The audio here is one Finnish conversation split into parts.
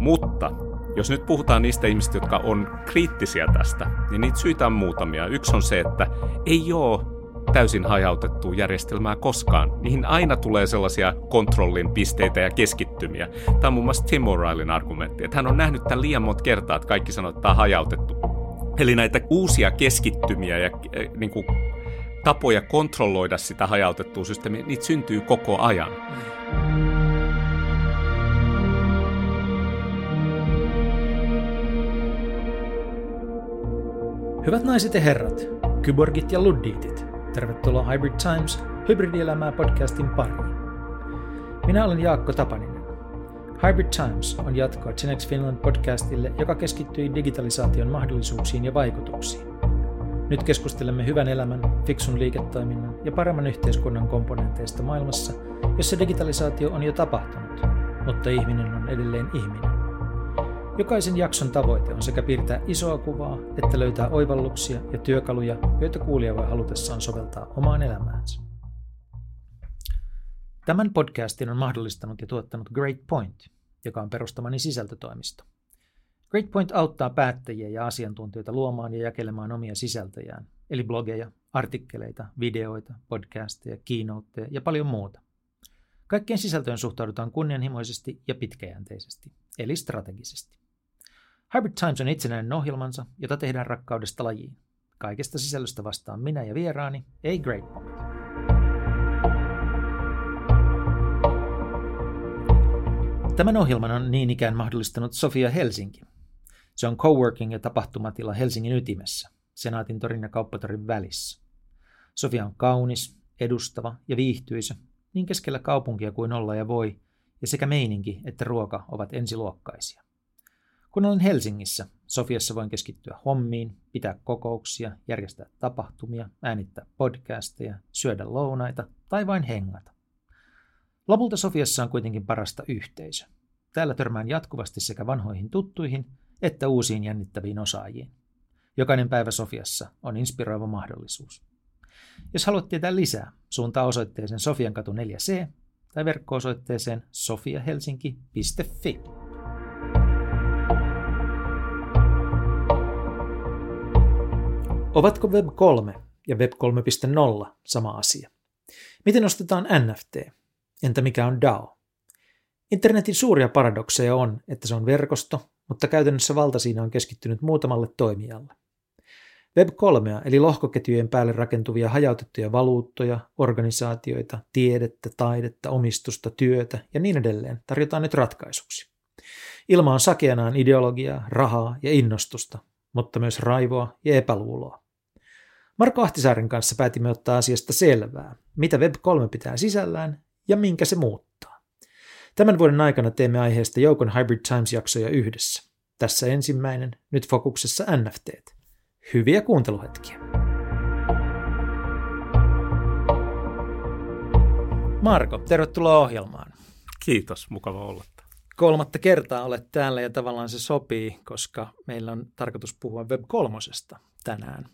Mutta jos nyt puhutaan niistä ihmistä, jotka on kriittisiä tästä, niin niitä syitä on muutamia. Yksi on se, että ei ole täysin hajautettua järjestelmää koskaan. Niihin aina tulee sellaisia kontrollin pisteitä ja keskittymiä. Tämä on muun muassa Tim O'Reillyn argumentti, että hän on nähnyt tämän liian monta kertaa, että kaikki sanoo, että tämä on hajautettu. Eli näitä uusia keskittymiä ja äh, niin kuin, tapoja kontrolloida sitä hajautettua systeemiä, niitä syntyy koko ajan. Hyvät naiset ja herrat, kyborgit ja luddiitit, tervetuloa Hybrid Times hybridielämää podcastin pariin. Minä olen Jaakko Tapaninen. Hybrid Times on jatkoa Genex Finland podcastille, joka keskittyy digitalisaation mahdollisuuksiin ja vaikutuksiin. Nyt keskustelemme hyvän elämän, fiksun liiketoiminnan ja paremman yhteiskunnan komponenteista maailmassa, jossa digitalisaatio on jo tapahtunut, mutta ihminen on edelleen ihminen. Jokaisen jakson tavoite on sekä piirtää isoa kuvaa, että löytää oivalluksia ja työkaluja, joita kuulija voi halutessaan soveltaa omaan elämäänsä. Tämän podcastin on mahdollistanut ja tuottanut Great Point, joka on perustamani sisältötoimisto. Great Point auttaa päättäjiä ja asiantuntijoita luomaan ja jakelemaan omia sisältöjään, eli blogeja, artikkeleita, videoita, podcasteja, keynoteja ja paljon muuta. Kaikkeen sisältöön suhtaudutaan kunnianhimoisesti ja pitkäjänteisesti, eli strategisesti. Hybrid Times on itsenäinen ohjelmansa, jota tehdään rakkaudesta lajiin. Kaikesta sisällöstä vastaan minä ja vieraani, ei Great Point. Tämän ohjelman on niin ikään mahdollistanut Sofia Helsinki. Se on coworking ja tapahtumatila Helsingin ytimessä, Senaatin torin ja kauppatorin välissä. Sofia on kaunis, edustava ja viihtyisä, niin keskellä kaupunkia kuin olla ja voi, ja sekä meininki että ruoka ovat ensiluokkaisia. Kun olen Helsingissä, Sofiassa voin keskittyä hommiin, pitää kokouksia, järjestää tapahtumia, äänittää podcasteja, syödä lounaita tai vain hengata. Lopulta Sofiassa on kuitenkin parasta yhteisö. Täällä törmään jatkuvasti sekä vanhoihin tuttuihin että uusiin jännittäviin osaajiin. Jokainen päivä Sofiassa on inspiroiva mahdollisuus. Jos haluat tietää lisää, suuntaa osoitteeseen Sofiankatu 4C tai verkko-osoitteeseen sofiahelsinki.fi. Ovatko Web 3 ja Web 3.0 sama asia? Miten ostetaan NFT? Entä mikä on DAO? Internetin suuria paradokseja on, että se on verkosto, mutta käytännössä valta siinä on keskittynyt muutamalle toimijalle. Web 3 eli lohkoketjujen päälle rakentuvia hajautettuja valuuttoja, organisaatioita, tiedettä, taidetta, omistusta, työtä ja niin edelleen tarjotaan nyt ratkaisuksi. Ilma on sakeanaan ideologiaa, rahaa ja innostusta, mutta myös raivoa ja epäluuloa. Marko Ahtisaaren kanssa päätimme ottaa asiasta selvää, mitä Web3 pitää sisällään ja minkä se muuttaa. Tämän vuoden aikana teemme aiheesta joukon Hybrid Times-jaksoja yhdessä. Tässä ensimmäinen, nyt fokuksessa NFT. Hyviä kuunteluhetkiä. Marko, tervetuloa ohjelmaan. Kiitos, mukava olla kolmatta kertaa olet täällä ja tavallaan se sopii, koska meillä on tarkoitus puhua Web 3 tänään.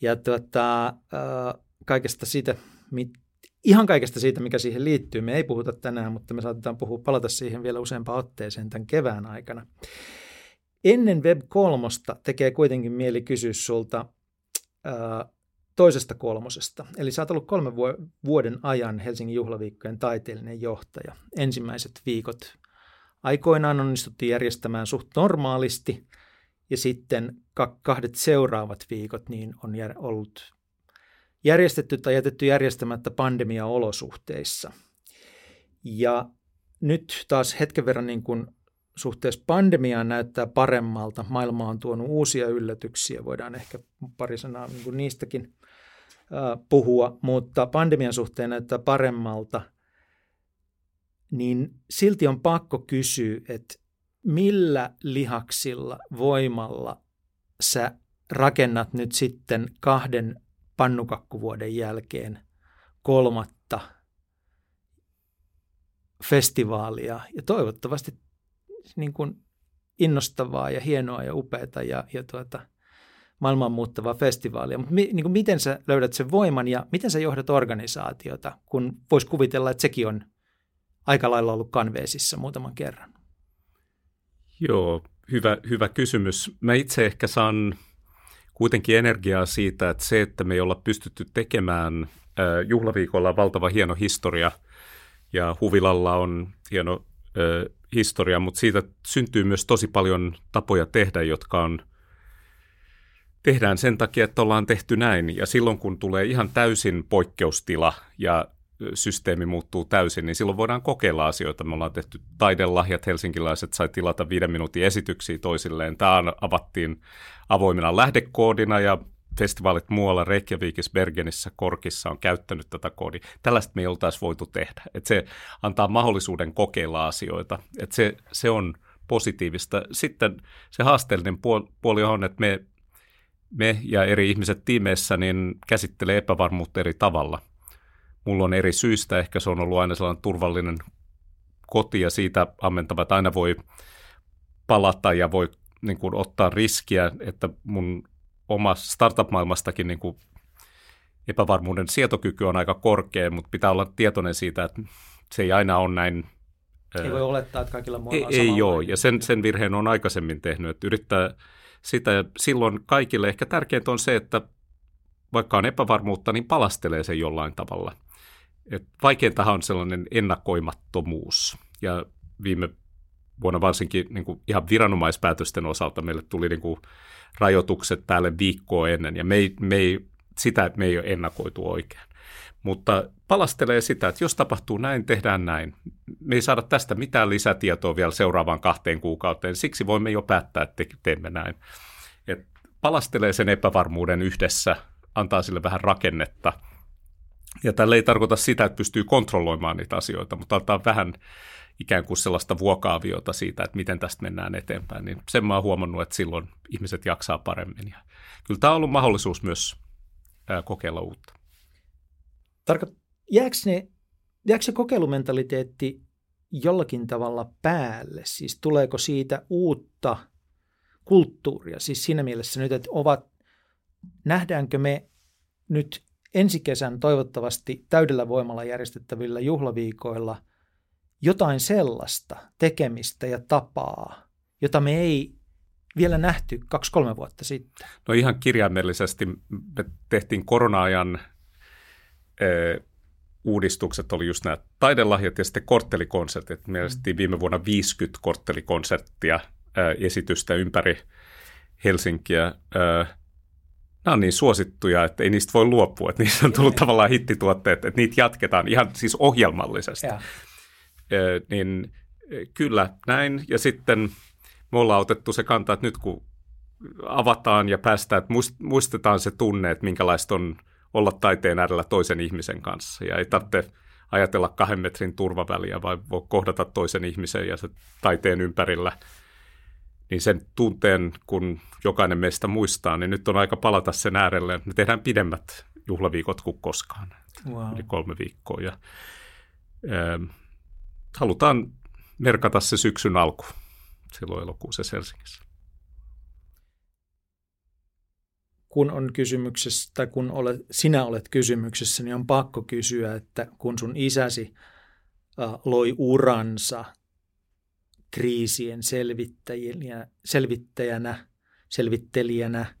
Ja tuota, kaikesta siitä, ihan kaikesta siitä, mikä siihen liittyy, me ei puhuta tänään, mutta me saatetaan puhua, palata siihen vielä useampaan otteeseen tämän kevään aikana. Ennen Web 3 tekee kuitenkin mieli kysyä sulta toisesta kolmosesta. Eli sä oot ollut kolmen vuoden ajan Helsingin juhlaviikkojen taiteellinen johtaja. Ensimmäiset viikot aikoinaan onnistuttiin järjestämään suht normaalisti, ja sitten kahdet seuraavat viikot niin on ollut järjestetty tai jätetty järjestämättä pandemia-olosuhteissa. Ja nyt taas hetken verran niin kuin suhteessa pandemiaan näyttää paremmalta. Maailma on tuonut uusia yllätyksiä, voidaan ehkä pari sanaa niin kuin niistäkin puhua, mutta pandemian suhteen näyttää paremmalta – niin silti on pakko kysyä, että millä lihaksilla, voimalla sä rakennat nyt sitten kahden pannukakkuvuoden jälkeen kolmatta festivaalia ja toivottavasti niin kuin innostavaa ja hienoa ja upeata ja, ja tuota, maailman muuttavaa festivaalia. Mutta mi, niin miten sä löydät sen voiman ja miten sä johdat organisaatiota, kun voisi kuvitella, että sekin on aika lailla ollut kanveesissa muutaman kerran. Joo, hyvä, hyvä kysymys. Mä itse ehkä saan kuitenkin energiaa siitä, että se, että me ei olla pystytty tekemään juhlaviikolla on valtava hieno historia ja Huvilalla on hieno historia, mutta siitä syntyy myös tosi paljon tapoja tehdä, jotka on tehdään sen takia, että ollaan tehty näin. Ja silloin, kun tulee ihan täysin poikkeustila ja systeemi muuttuu täysin, niin silloin voidaan kokeilla asioita. Me ollaan tehty taidelahjat, helsinkiläiset sai tilata viiden minuutin esityksiä toisilleen. Tämä avattiin avoimena lähdekoodina ja festivaalit muualla Reykjavikissa, Bergenissä, Korkissa on käyttänyt tätä koodia. Tällaista me ei oltaisi voitu tehdä. Et se antaa mahdollisuuden kokeilla asioita. Et se, se on positiivista. Sitten se haasteellinen puoli on, että me, me ja eri ihmiset tiimeissä niin käsittelee epävarmuutta eri tavalla – mulla on eri syistä, ehkä se on ollut aina sellainen turvallinen koti ja siitä ammentava, että aina voi palata ja voi niin kuin, ottaa riskiä, että mun oma startup-maailmastakin niin kuin, epävarmuuden sietokyky on aika korkea, mutta pitää olla tietoinen siitä, että se ei aina ole näin. Ei voi olettaa, että kaikilla muilla Ei, ei ole, ja sen, sen virheen on aikaisemmin tehnyt, että yrittää sitä, ja silloin kaikille ehkä tärkeintä on se, että vaikka on epävarmuutta, niin palastelee sen jollain tavalla. Et vaikeintahan on sellainen ennakoimattomuus. Ja viime vuonna varsinkin niin kuin ihan viranomaispäätösten osalta meille tuli niin kuin rajoitukset päälle viikkoa ennen, ja me ei, me ei, sitä me ei ole ennakoitu oikein. Mutta palastelee sitä, että jos tapahtuu näin, tehdään näin. Me ei saada tästä mitään lisätietoa vielä seuraavaan kahteen kuukauteen, siksi voimme jo päättää, että teemme näin. Et palastelee sen epävarmuuden yhdessä, antaa sille vähän rakennetta – ja tällä ei tarkoita sitä, että pystyy kontrolloimaan niitä asioita, mutta antaa vähän ikään kuin sellaista vuokaaviota siitä, että miten tästä mennään eteenpäin. Niin sen mä oon huomannut, että silloin ihmiset jaksaa paremmin. Ja kyllä tämä on ollut mahdollisuus myös ää, kokeilla uutta. Tarko- jääkö, ne, jääkö se kokeilumentaliteetti jollakin tavalla päälle? Siis tuleeko siitä uutta kulttuuria? Siis siinä mielessä nyt, että ovat, nähdäänkö me nyt ensi kesän toivottavasti täydellä voimalla järjestettävillä juhlaviikoilla jotain sellaista tekemistä ja tapaa, jota me ei vielä nähty kaksi-kolme vuotta sitten? No ihan kirjaimellisesti me tehtiin korona-ajan eh, uudistukset oli just nämä taidelahjat ja sitten korttelikonsertit. Me mm. viime vuonna 50 korttelikonserttia eh, esitystä ympäri Helsinkiä. Eh, nämä on niin suosittuja, että ei niistä voi luopua. Että niistä on tullut tavallaan hittituotteet, että niitä jatketaan ihan siis ohjelmallisesti. Ja. E, niin kyllä näin. Ja sitten me ollaan otettu se kanta, että nyt kun avataan ja päästään, että muistetaan se tunne, että minkälaista on olla taiteen äärellä toisen ihmisen kanssa. Ja ei tarvitse ajatella kahden metrin turvaväliä, vaan voi kohdata toisen ihmisen ja se taiteen ympärillä – niin sen tunteen, kun jokainen meistä muistaa, niin nyt on aika palata sen äärelle. Me tehdään pidemmät juhlaviikot kuin koskaan, wow. yli kolme viikkoa. Ja, äh, halutaan merkata se syksyn alku silloin elokuussa Helsingissä. kun on kysymyksessä, tai kun olet, sinä olet kysymyksessä, niin on pakko kysyä, että kun sun isäsi äh, loi uransa kriisien selvittäjänä, selvittäjänä selvittelijänä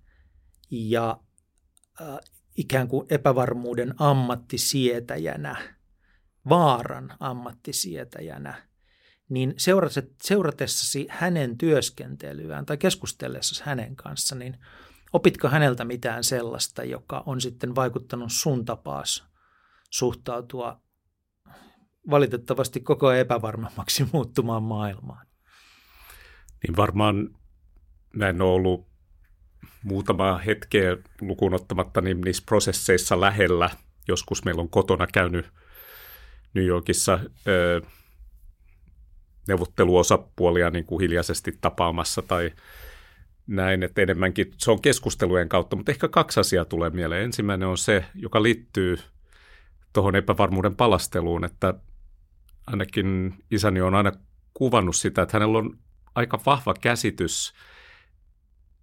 ja äh, ikään kuin epävarmuuden ammattisietäjänä, vaaran ammattisietäjänä, niin seuratessasi hänen työskentelyään tai keskustellessasi hänen kanssa, niin opitko häneltä mitään sellaista, joka on sitten vaikuttanut sun tapaas suhtautua valitettavasti koko ajan epävarmemmaksi muuttumaan maailmaan? Niin varmaan mä en ole ollut muutama hetkeä lukuun ottamatta niin niissä prosesseissa lähellä. Joskus meillä on kotona käynyt New Yorkissa ö, neuvotteluosapuolia niin kuin hiljaisesti tapaamassa tai näin, että enemmänkin se on keskustelujen kautta, mutta ehkä kaksi asiaa tulee mieleen. Ensimmäinen on se, joka liittyy tuohon epävarmuuden palasteluun, että ainakin isäni on aina kuvannut sitä, että hänellä on aika vahva käsitys,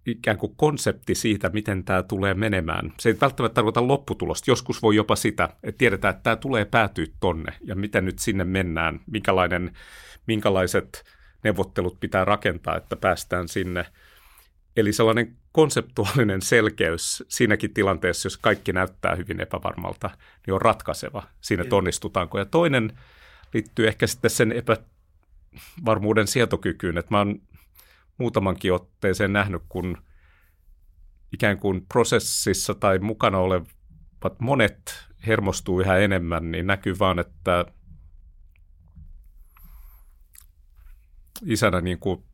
ikään kuin konsepti siitä, miten tämä tulee menemään. Se ei välttämättä tarkoita lopputulosta. Joskus voi jopa sitä, että tiedetään, että tämä tulee päätyä tonne ja miten nyt sinne mennään, minkälainen, minkälaiset neuvottelut pitää rakentaa, että päästään sinne. Eli sellainen konseptuaalinen selkeys siinäkin tilanteessa, jos kaikki näyttää hyvin epävarmalta, niin on ratkaiseva. Siinä onnistutaanko. Ja toinen liittyy ehkä sitten sen epävarmuuden sietokykyyn, että mä oon muutamankin otteeseen nähnyt, kun ikään kuin prosessissa tai mukana olevat monet hermostuu yhä enemmän, niin näkyy vaan, että isänä niin kuin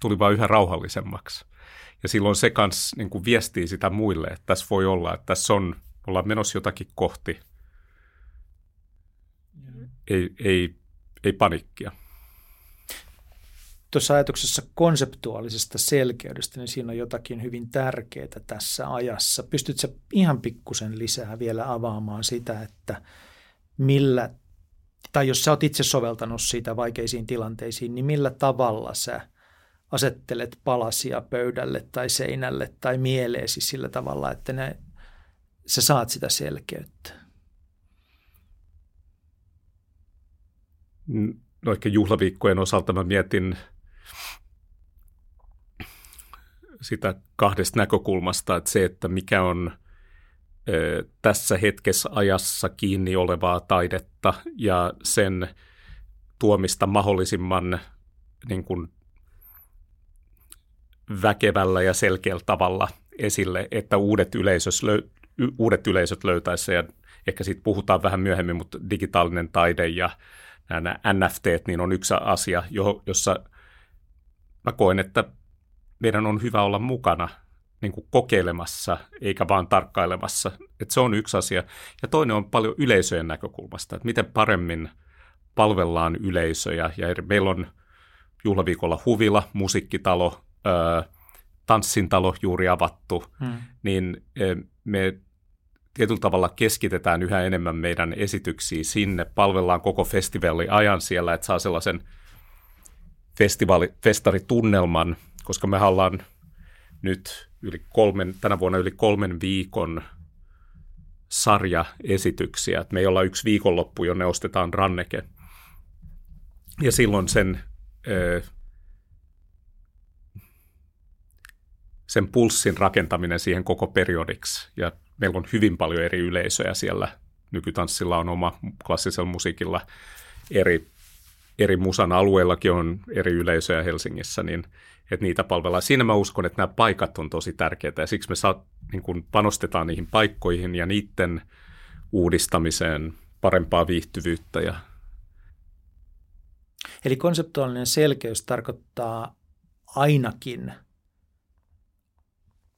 tuli vaan yhä rauhallisemmaksi. Ja silloin se kanssa niin kuin viestii sitä muille, että tässä voi olla, että tässä on, ollaan menossa jotakin kohti. Ei, ei, ei panikkia. Tuossa ajatuksessa konseptuaalisesta selkeydestä, niin siinä on jotakin hyvin tärkeää tässä ajassa. Pystytkö ihan pikkusen lisää vielä avaamaan sitä, että millä, tai jos sä oot itse soveltanut sitä vaikeisiin tilanteisiin, niin millä tavalla sä asettelet palasia pöydälle tai seinälle tai mieleesi sillä tavalla, että ne, sä saat sitä selkeyttä? No ehkä juhlaviikkojen osalta mä mietin sitä kahdesta näkökulmasta, että se, että mikä on tässä hetkessä ajassa kiinni olevaa taidetta ja sen tuomista mahdollisimman niin kuin väkevällä ja selkeällä tavalla esille, että uudet, yleisös, uudet yleisöt löytäisi ja ehkä siitä puhutaan vähän myöhemmin, mutta digitaalinen taide ja nämä NFT niin on yksi asia, jossa mä koen, että meidän on hyvä olla mukana niin kuin kokeilemassa eikä vaan tarkkailemassa. Että se on yksi asia. Ja toinen on paljon yleisöjen näkökulmasta, että miten paremmin palvellaan yleisöjä. Ja meillä on juhlaviikolla huvila, musiikkitalo, tanssintalo juuri avattu, hmm. niin me tietyllä tavalla keskitetään yhä enemmän meidän esityksiä sinne, palvellaan koko festivaali ajan siellä, että saa sellaisen festivaali, festaritunnelman, koska me ollaan nyt yli kolmen, tänä vuonna yli kolmen viikon sarjaesityksiä. että me ei olla yksi viikonloppu, jonne ostetaan ranneke. Ja silloin sen, sen pulssin rakentaminen siihen koko periodiksi. Ja meillä on hyvin paljon eri yleisöjä siellä. Nykytanssilla on oma, klassisella musiikilla eri, eri musan alueillakin on eri yleisöjä Helsingissä, niin että niitä palvellaan. Siinä mä uskon, että nämä paikat on tosi tärkeitä ja siksi me saa, niin kun panostetaan niihin paikkoihin ja niiden uudistamiseen parempaa viihtyvyyttä. Ja... Eli konseptuaalinen selkeys tarkoittaa ainakin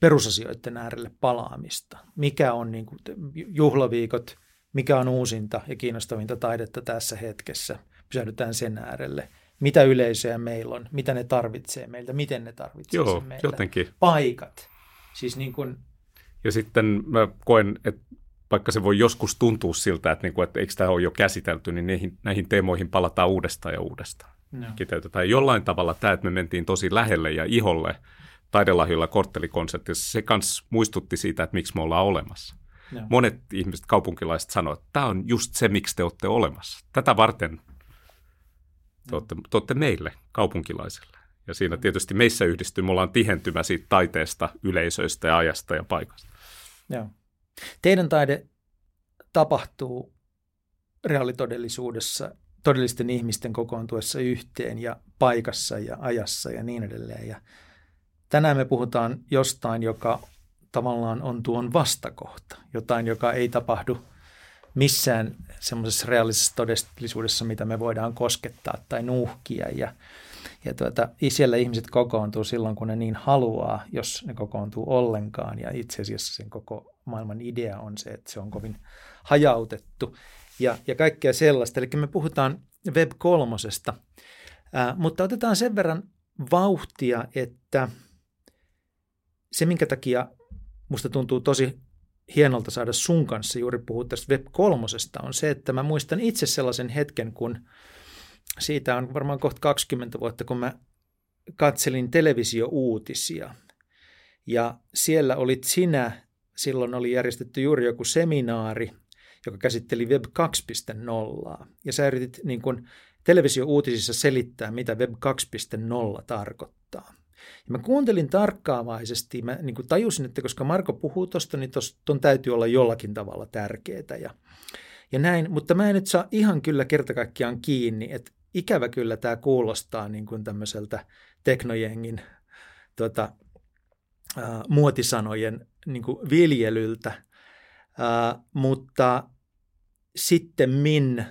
perusasioiden äärelle palaamista. Mikä on niin kuin juhlaviikot, mikä on uusinta ja kiinnostavinta taidetta tässä hetkessä. Pysähdytään sen äärelle – mitä yleisöjä meillä on, mitä ne tarvitsee meiltä, miten ne tarvitsee Joo, meiltä. jotenkin. Paikat. Siis niin kuin... Ja sitten mä koen, että vaikka se voi joskus tuntua siltä, että, niin kuin, että eikö tämä ole jo käsitelty, niin näihin, näihin teemoihin palataan uudestaan ja uudestaan. No. Kiteytetään. Jollain tavalla tämä, että me mentiin tosi lähelle ja iholle taidelahjoilla korttelikonsertissa, se kans muistutti siitä, että miksi me ollaan olemassa. No. Monet ihmiset, kaupunkilaiset sanoivat, että tämä on just se, miksi te olette olemassa. Tätä varten te olette, te olette meille, kaupunkilaisille. Ja siinä tietysti meissä yhdistyy, me ollaan tihentymä siitä taiteesta, yleisöistä ja ajasta ja paikasta. Joo. Teidän taide tapahtuu reaalitodellisuudessa todellisten ihmisten kokoontuessa yhteen ja paikassa ja ajassa ja niin edelleen. Ja tänään me puhutaan jostain, joka tavallaan on tuon vastakohta, jotain, joka ei tapahdu missään semmoisessa reaalisessa todellisuudessa, mitä me voidaan koskettaa tai nuuhkia. Ja, ja tuota, siellä ihmiset kokoontuu silloin, kun ne niin haluaa, jos ne kokoontuu ollenkaan. Ja itse asiassa sen koko maailman idea on se, että se on kovin hajautettu ja, ja kaikkea sellaista. Eli me puhutaan Web kolmosesta, ää, mutta otetaan sen verran vauhtia, että se, minkä takia musta tuntuu tosi hienolta saada sun kanssa juuri puhua tästä Web kolmosesta on se, että mä muistan itse sellaisen hetken, kun siitä on varmaan kohta 20 vuotta, kun mä katselin televisiouutisia. Ja siellä olit sinä, silloin oli järjestetty juuri joku seminaari, joka käsitteli Web 2.0. Ja sä yritit niin kuin televisio-uutisissa selittää, mitä Web 2.0 tarkoittaa. Ja mä kuuntelin tarkkaavaisesti, mä niin kuin tajusin, että koska Marko puhuu tuosta, niin tuon täytyy olla jollakin tavalla tärkeää. Ja, ja näin, mutta mä en nyt saa ihan kyllä kerta kaikkiaan kiinni, että ikävä kyllä tämä kuulostaa niin kuin tämmöiseltä teknojengin tota, ää, muotisanojen niin kuin viljelyltä, ää, mutta sitten min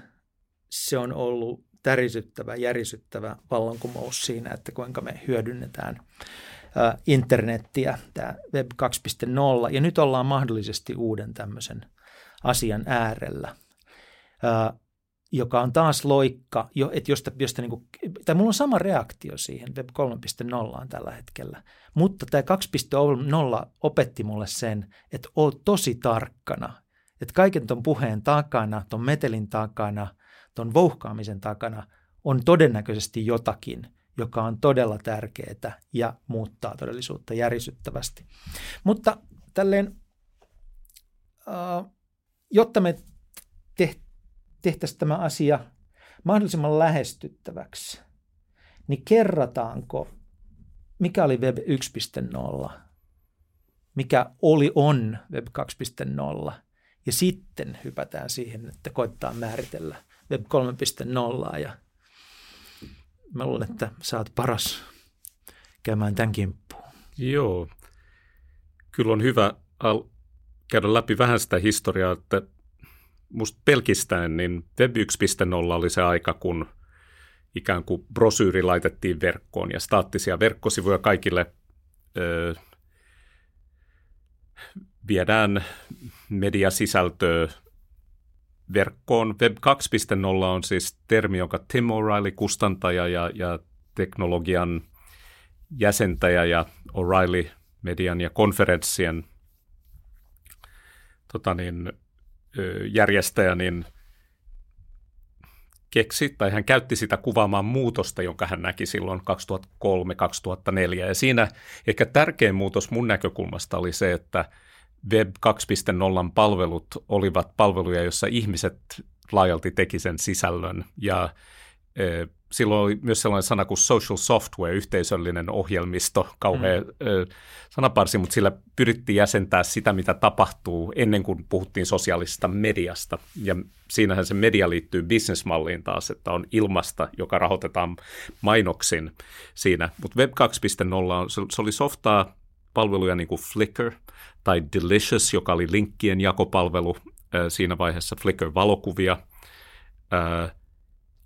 se on ollut tärisyttävä, järisyttävä vallankumous siinä, että kuinka me hyödynnetään internettiä, tämä Web 2.0, ja nyt ollaan mahdollisesti uuden tämmöisen asian äärellä, joka on taas loikka, että josta, josta niin kuin, tai mulla on sama reaktio siihen Web 3.0 tällä hetkellä, mutta tämä 2.0 opetti mulle sen, että oot tosi tarkkana, että kaiken ton puheen takana, ton metelin takana – tuon vouhkaamisen takana on todennäköisesti jotakin, joka on todella tärkeää ja muuttaa todellisuutta järisyttävästi. Mutta tälleen, jotta me tehtäisiin tämä asia mahdollisimman lähestyttäväksi, niin kerrataanko, mikä oli Web 1.0, mikä oli on Web 2.0, ja sitten hypätään siihen, että koittaa määritellä – Web 3.0 ja mä luulen, että sä oot paras käymään tämän kimppuun. Joo, kyllä on hyvä al- käydä läpi vähän sitä historiaa, että musta pelkistäen niin Web 1.0 oli se aika, kun ikään kuin brosyyri laitettiin verkkoon ja staattisia verkkosivuja kaikille ö, viedään mediasisältöä verkkoon. Web 2.0 on siis termi, jonka Tim O'Reilly, kustantaja ja, ja teknologian jäsentäjä ja O'Reilly median ja konferenssien tota niin, järjestäjä, niin keksi, tai hän käytti sitä kuvaamaan muutosta, jonka hän näki silloin 2003-2004. Ja siinä ehkä tärkein muutos mun näkökulmasta oli se, että – Web 2.0 palvelut olivat palveluja, joissa ihmiset laajalti teki sen sisällön ja e, silloin oli myös sellainen sana kuin social software, yhteisöllinen ohjelmisto, kauhean mm. e, sanaparsi, mutta sillä pyrittiin jäsentää sitä, mitä tapahtuu ennen kuin puhuttiin sosiaalisesta mediasta. Ja siinähän se media liittyy bisnesmalliin taas, että on ilmasta, joka rahoitetaan mainoksin siinä. Mutta Web 2.0, se oli softaa, palveluja niin kuin Flickr tai Delicious, joka oli linkkien jakopalvelu siinä vaiheessa, Flickr-valokuvia,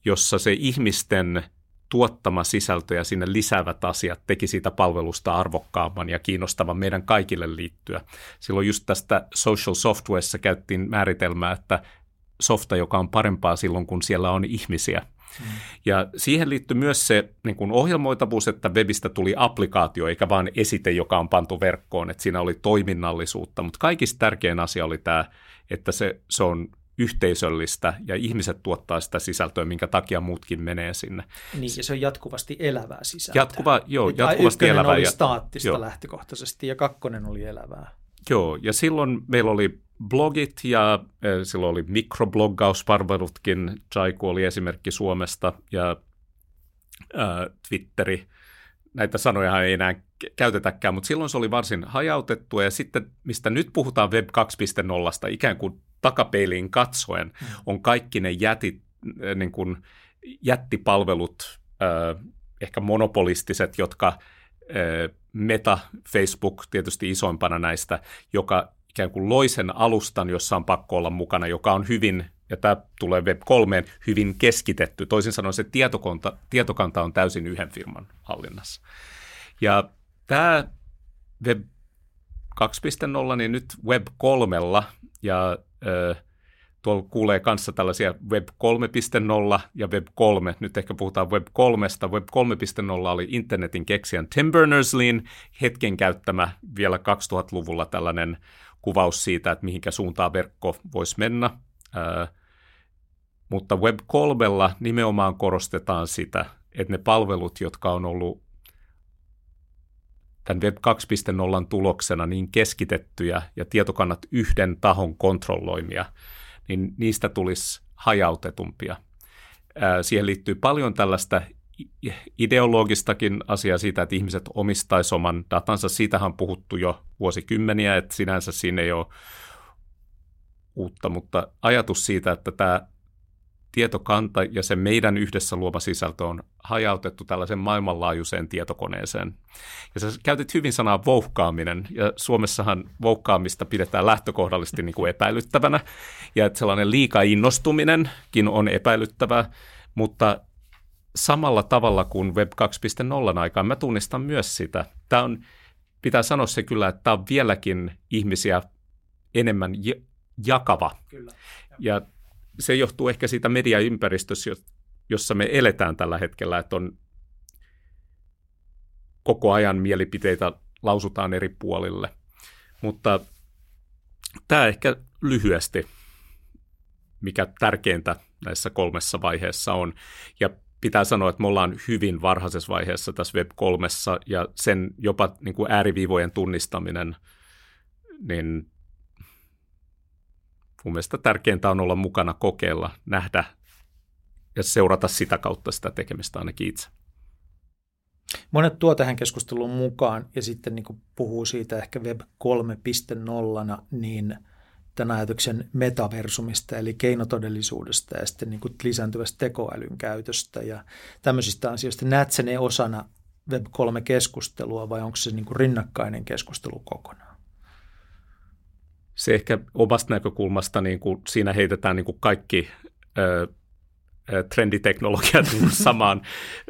jossa se ihmisten tuottama sisältö ja sinne lisäävät asiat teki siitä palvelusta arvokkaamman ja kiinnostavan meidän kaikille liittyä. Silloin just tästä social softwaressa käyttiin määritelmää, että softa, joka on parempaa silloin, kun siellä on ihmisiä – Mm. Ja siihen liittyy myös se niin kuin ohjelmoitavuus, että webistä tuli applikaatio eikä vain esite, joka on pantu verkkoon, että siinä oli toiminnallisuutta, mutta kaikista tärkein asia oli tämä, että se, se on yhteisöllistä ja ihmiset tuottaa sitä sisältöä, minkä takia muutkin menee sinne. Niin, ja se on jatkuvasti elävää sisältöä. Jatkuva, joo, jatkuvasti elävää. oli staattista ja, lähtökohtaisesti ja kakkonen oli elävää. Joo, ja silloin meillä oli blogit ja e, silloin oli mikrobloggausparvelutkin. Jaiku oli esimerkki Suomesta ja ää, Twitteri. Näitä sanoja ei enää käytetäkään, mutta silloin se oli varsin hajautettua ja sitten mistä nyt puhutaan Web 2.0, ikään kuin takapeiliin katsoen, mm. on kaikki ne jätit, niin kuin jättipalvelut, ää, ehkä monopolistiset, jotka Meta, Facebook tietysti isoimpana näistä, joka ikään kuin loi sen alustan, jossa on pakko olla mukana, joka on hyvin, ja tämä tulee Web3, hyvin keskitetty. Toisin sanoen se tietokanta, tietokanta on täysin yhden firman hallinnassa. Ja tämä Web 2.0, niin nyt Web 3 ja äh, tuolla kuulee kanssa tällaisia Web 3.0 ja Web 3. Nyt ehkä puhutaan Web 3. Web 3.0 oli internetin keksijän Tim Berners-Leein hetken käyttämä vielä 2000-luvulla tällainen kuvaus siitä, että mihinkä suuntaan verkko voisi mennä. Ää, mutta Web 3 nimenomaan korostetaan sitä, että ne palvelut, jotka on ollut tämän Web 2.0 tuloksena niin keskitettyjä ja tietokannat yhden tahon kontrolloimia, niin niistä tulisi hajautetumpia. Siihen liittyy paljon tällaista ideologistakin asiaa siitä, että ihmiset omistaisivat oman datansa. Siitähän on puhuttu jo vuosikymmeniä, että sinänsä siinä ei ole uutta, mutta ajatus siitä, että tämä tietokanta ja se meidän yhdessä luoma sisältö on hajautettu tällaisen maailmanlaajuiseen tietokoneeseen. Ja sä käytit hyvin sanaa vouhkaaminen, ja Suomessahan vouhkaamista pidetään lähtökohdallisesti niin kuin epäilyttävänä, ja että sellainen liika innostuminenkin on epäilyttävää, mutta samalla tavalla kuin Web 2.0 aikaan mä tunnistan myös sitä. Tämä on, pitää sanoa se kyllä, että tämä on vieläkin ihmisiä enemmän jakava. Kyllä. Ja se johtuu ehkä siitä mediaympäristössä, jossa me eletään tällä hetkellä, että on koko ajan mielipiteitä lausutaan eri puolille. Mutta tämä ehkä lyhyesti, mikä tärkeintä näissä kolmessa vaiheessa on. Ja pitää sanoa, että me ollaan hyvin varhaisessa vaiheessa tässä Web 3 ja sen jopa niin kuin ääriviivojen tunnistaminen, niin mun mielestä tärkeintä on olla mukana kokeilla, nähdä ja seurata sitä kautta sitä tekemistä ainakin itse. Monet tuo tähän keskusteluun mukaan ja sitten niin puhuu siitä ehkä Web 3.0, niin tämän ajatuksen metaversumista eli keinotodellisuudesta ja sitten niin kuin lisääntyvästä tekoälyn käytöstä ja tämmöisistä asioista. Näetkö ne osana Web 3-keskustelua vai onko se niin kuin rinnakkainen keskustelu kokonaan? Se ehkä omasta näkökulmasta niin kuin siinä heitetään niin kuin kaikki ö, trenditeknologiat niin kuin samaan,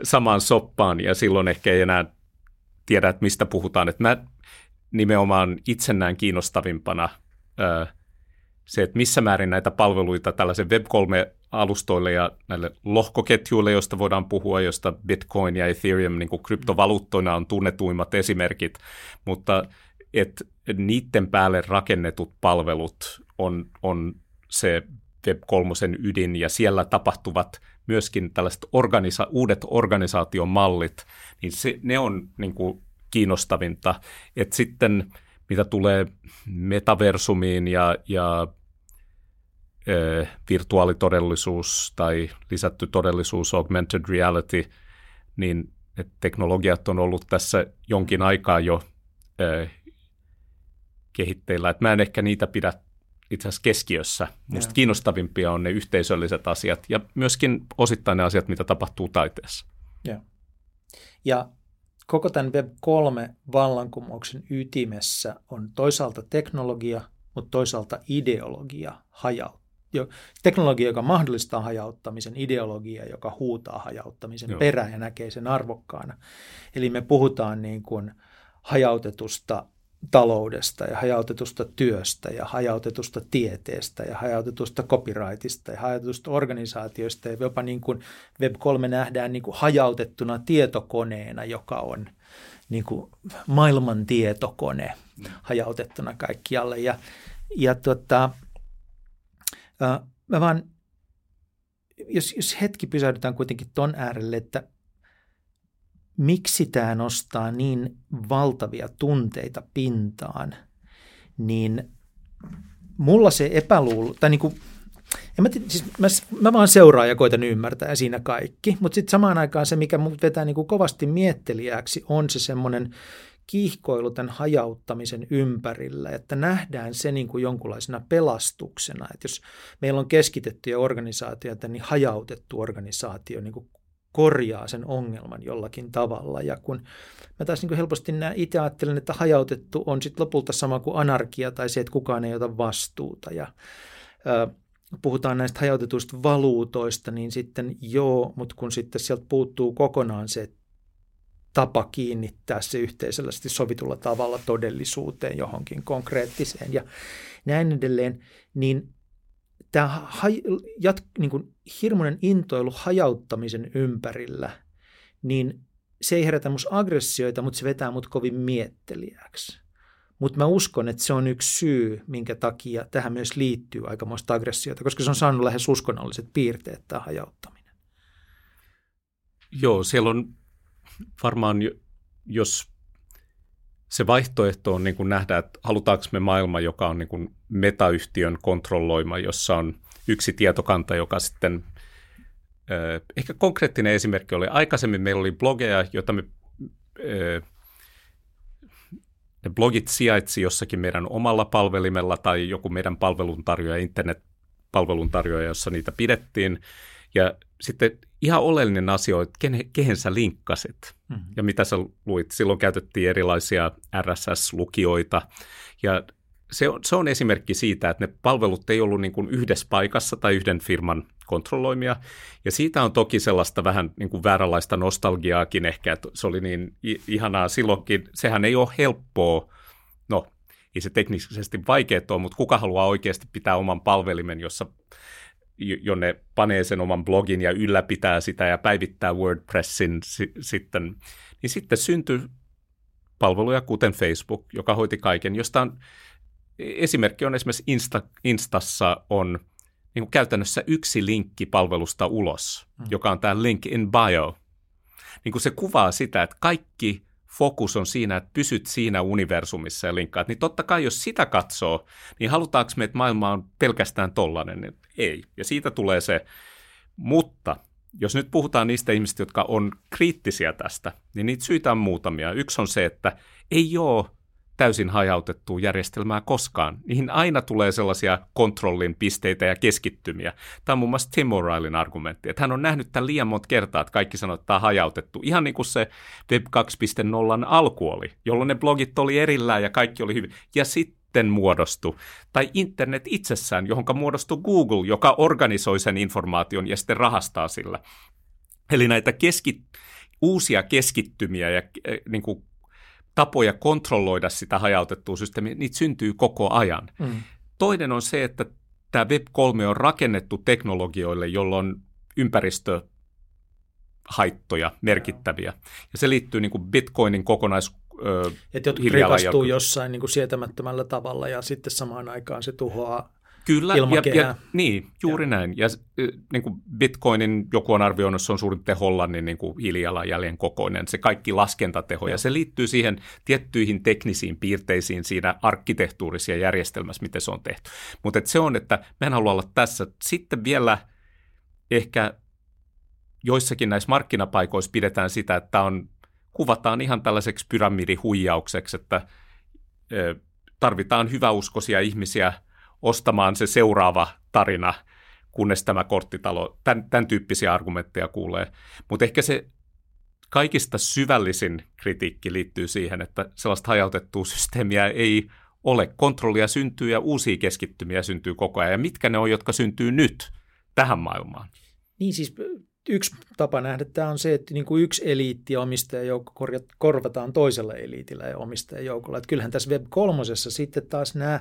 samaan soppaan ja silloin ehkä ei enää tiedä, että mistä puhutaan. Että mä nimenomaan itse näen kiinnostavimpana ö, se, että missä määrin näitä palveluita tällaisen Web3-alustoille ja näille lohkoketjuille, joista voidaan puhua, josta Bitcoin ja Ethereum niin kuin kryptovaluuttoina on tunnetuimmat esimerkit, mutta että niiden päälle rakennetut palvelut on, on se Web3 ydin ja siellä tapahtuvat myöskin tällaiset organisa- uudet organisaatiomallit, niin se, ne on niin kuin kiinnostavinta. Et sitten mitä tulee metaversumiin ja, ja ö, virtuaalitodellisuus tai lisätty todellisuus, augmented reality, niin teknologiat on ollut tässä jonkin aikaa jo ö, kehitteillä. Et mä en ehkä niitä pidä itse asiassa keskiössä. Musta ja. kiinnostavimpia on ne yhteisölliset asiat ja myöskin osittain ne asiat, mitä tapahtuu taiteessa. Ja, ja koko tämän Web3-vallankumouksen ytimessä on toisaalta teknologia, mutta toisaalta ideologia hajaut. Teknologia, joka mahdollistaa hajauttamisen, ideologia, joka huutaa hajauttamisen Joo. perään ja näkee sen arvokkaana. Eli me puhutaan niin kuin hajautetusta taloudesta ja hajautetusta työstä ja hajautetusta tieteestä ja hajautetusta copyrightista ja hajautetusta organisaatioista ja jopa niin kuin Web3 nähdään niin kuin hajautettuna tietokoneena, joka on niin kuin maailman tietokone hajautettuna kaikkialle. Ja, ja tota, mä vaan, jos, jos hetki pysähdytään kuitenkin ton äärelle, että miksi tämä nostaa niin valtavia tunteita pintaan, niin mulla se epäluulo, tai niin kuin, en mä, siis mä, mä vaan seuraan ja koitan ymmärtää siinä kaikki, mutta sitten samaan aikaan se, mikä mut vetää niin kuin kovasti miettelijäksi, on se semmoinen kiihkoilu tämän hajauttamisen ympärillä, että nähdään se niin kuin jonkunlaisena pelastuksena, että jos meillä on keskitettyjä organisaatioita, niin hajautettu organisaatio niin kuin korjaa sen ongelman jollakin tavalla. Ja kun mä taas niin helposti näen, itse ajattelen, että hajautettu on sitten lopulta sama kuin anarkia tai se, että kukaan ei ota vastuuta. Ja ö, puhutaan näistä hajautetuista valuutoista, niin sitten joo, mutta kun sitten sieltä puuttuu kokonaan se tapa kiinnittää se yhteisöllisesti sovitulla tavalla todellisuuteen johonkin konkreettiseen ja näin edelleen, niin tämä haj, jat, niin kuin hirmuinen intoilu hajauttamisen ympärillä, niin se ei herätä musta aggressioita, mutta se vetää mut kovin miettelijäksi. Mutta mä uskon, että se on yksi syy, minkä takia tähän myös liittyy aikamoista aggressiota, koska se on saanut lähes uskonnolliset piirteet tämä hajauttaminen. Joo, siellä on varmaan, jos se vaihtoehto on niin kuin nähdä, että halutaanko me maailma, joka on niin kuin metayhtiön kontrolloima, jossa on yksi tietokanta, joka sitten ehkä konkreettinen esimerkki oli, aikaisemmin meillä oli blogeja, joita me, ne blogit sijaitsi jossakin meidän omalla palvelimella tai joku meidän palveluntarjoaja, internet-palveluntarjoaja, jossa niitä pidettiin. Ja sitten ihan oleellinen asia on, että kehen, kehen sä linkkasit mm-hmm. ja mitä sä luit. Silloin käytettiin erilaisia RSS-lukijoita ja se on, se on esimerkki siitä, että ne palvelut ei ollut niin kuin yhdessä paikassa tai yhden firman kontrolloimia. Ja siitä on toki sellaista vähän niin kuin vääränlaista nostalgiaakin ehkä, että se oli niin ihanaa silloinkin. Sehän ei ole helppoa, no ei se teknisesti vaikeaa ole, mutta kuka haluaa oikeasti pitää oman palvelimen, jossa jonne panee sen oman blogin ja ylläpitää sitä ja päivittää WordPressin si- sitten, niin sitten syntyi palveluja kuten Facebook, joka hoiti kaiken, josta on, esimerkki on esimerkiksi Insta, Instassa on niin kuin käytännössä yksi linkki palvelusta ulos, mm. joka on tämä link in bio. Niin kuin se kuvaa sitä, että kaikki fokus on siinä, että pysyt siinä universumissa ja linkkaat, niin totta kai jos sitä katsoo, niin halutaanko me, että maailma on pelkästään tollainen, niin ei. Ja siitä tulee se, mutta jos nyt puhutaan niistä ihmistä, jotka on kriittisiä tästä, niin niitä syitä on muutamia. Yksi on se, että ei ole täysin hajautettua järjestelmää koskaan. Niihin aina tulee sellaisia kontrollin pisteitä ja keskittymiä. Tämä on muun muassa Tim O'Reillyn argumentti, että hän on nähnyt tämän liian monta kertaa, että kaikki sanoo, että tämä on hajautettu. Ihan niin kuin se Web 2.0 alku oli, jolloin ne blogit oli erillään ja kaikki oli hyvin. Ja sitten muodostui, tai internet itsessään, johon muodostui Google, joka organisoi sen informaation ja sitten rahastaa sillä. Eli näitä keski, uusia keskittymiä ja äh, niin kuin tapoja kontrolloida sitä hajautettua systeemiä, niitä syntyy koko ajan. Mm. Toinen on se, että tämä Web3 on rakennettu teknologioille, jolloin on ympäristöhaittoja merkittäviä. Ja se liittyy niin kuin Bitcoinin kokonais että jotkut rikastuu jossain niin kuin sietämättömällä tavalla ja sitten samaan aikaan se tuhoaa Kyllä, ja, ja, niin, juuri ja. näin. Ja niin kuin Bitcoinin joku on arvioinut, se on suurin piirtein Hollannin niin kuin hiilijalanjäljen kokoinen, se kaikki laskentateho, ja. ja se liittyy siihen tiettyihin teknisiin piirteisiin siinä arkkitehtuurisia järjestelmässä, miten se on tehty. Mutta se on, että mä en halua olla tässä. Sitten vielä ehkä joissakin näissä markkinapaikoissa pidetään sitä, että on, kuvataan ihan tällaiseksi pyramidihuijaukseksi, että tarvitaan hyväuskoisia ihmisiä – ostamaan se seuraava tarina, kunnes tämä korttitalo, tämän, tämän tyyppisiä argumentteja kuulee. Mutta ehkä se kaikista syvällisin kritiikki liittyy siihen, että sellaista hajautettua systeemiä ei ole. Kontrollia syntyy ja uusia keskittymiä syntyy koko ajan. Ja mitkä ne on, jotka syntyy nyt tähän maailmaan? Niin siis yksi tapa nähdä tämä on se, että niin kuin yksi eliitti ja omistajajoukko korvataan toisella eliitillä ja omistajajoukolla. Että kyllähän tässä Web 3 sitten taas nämä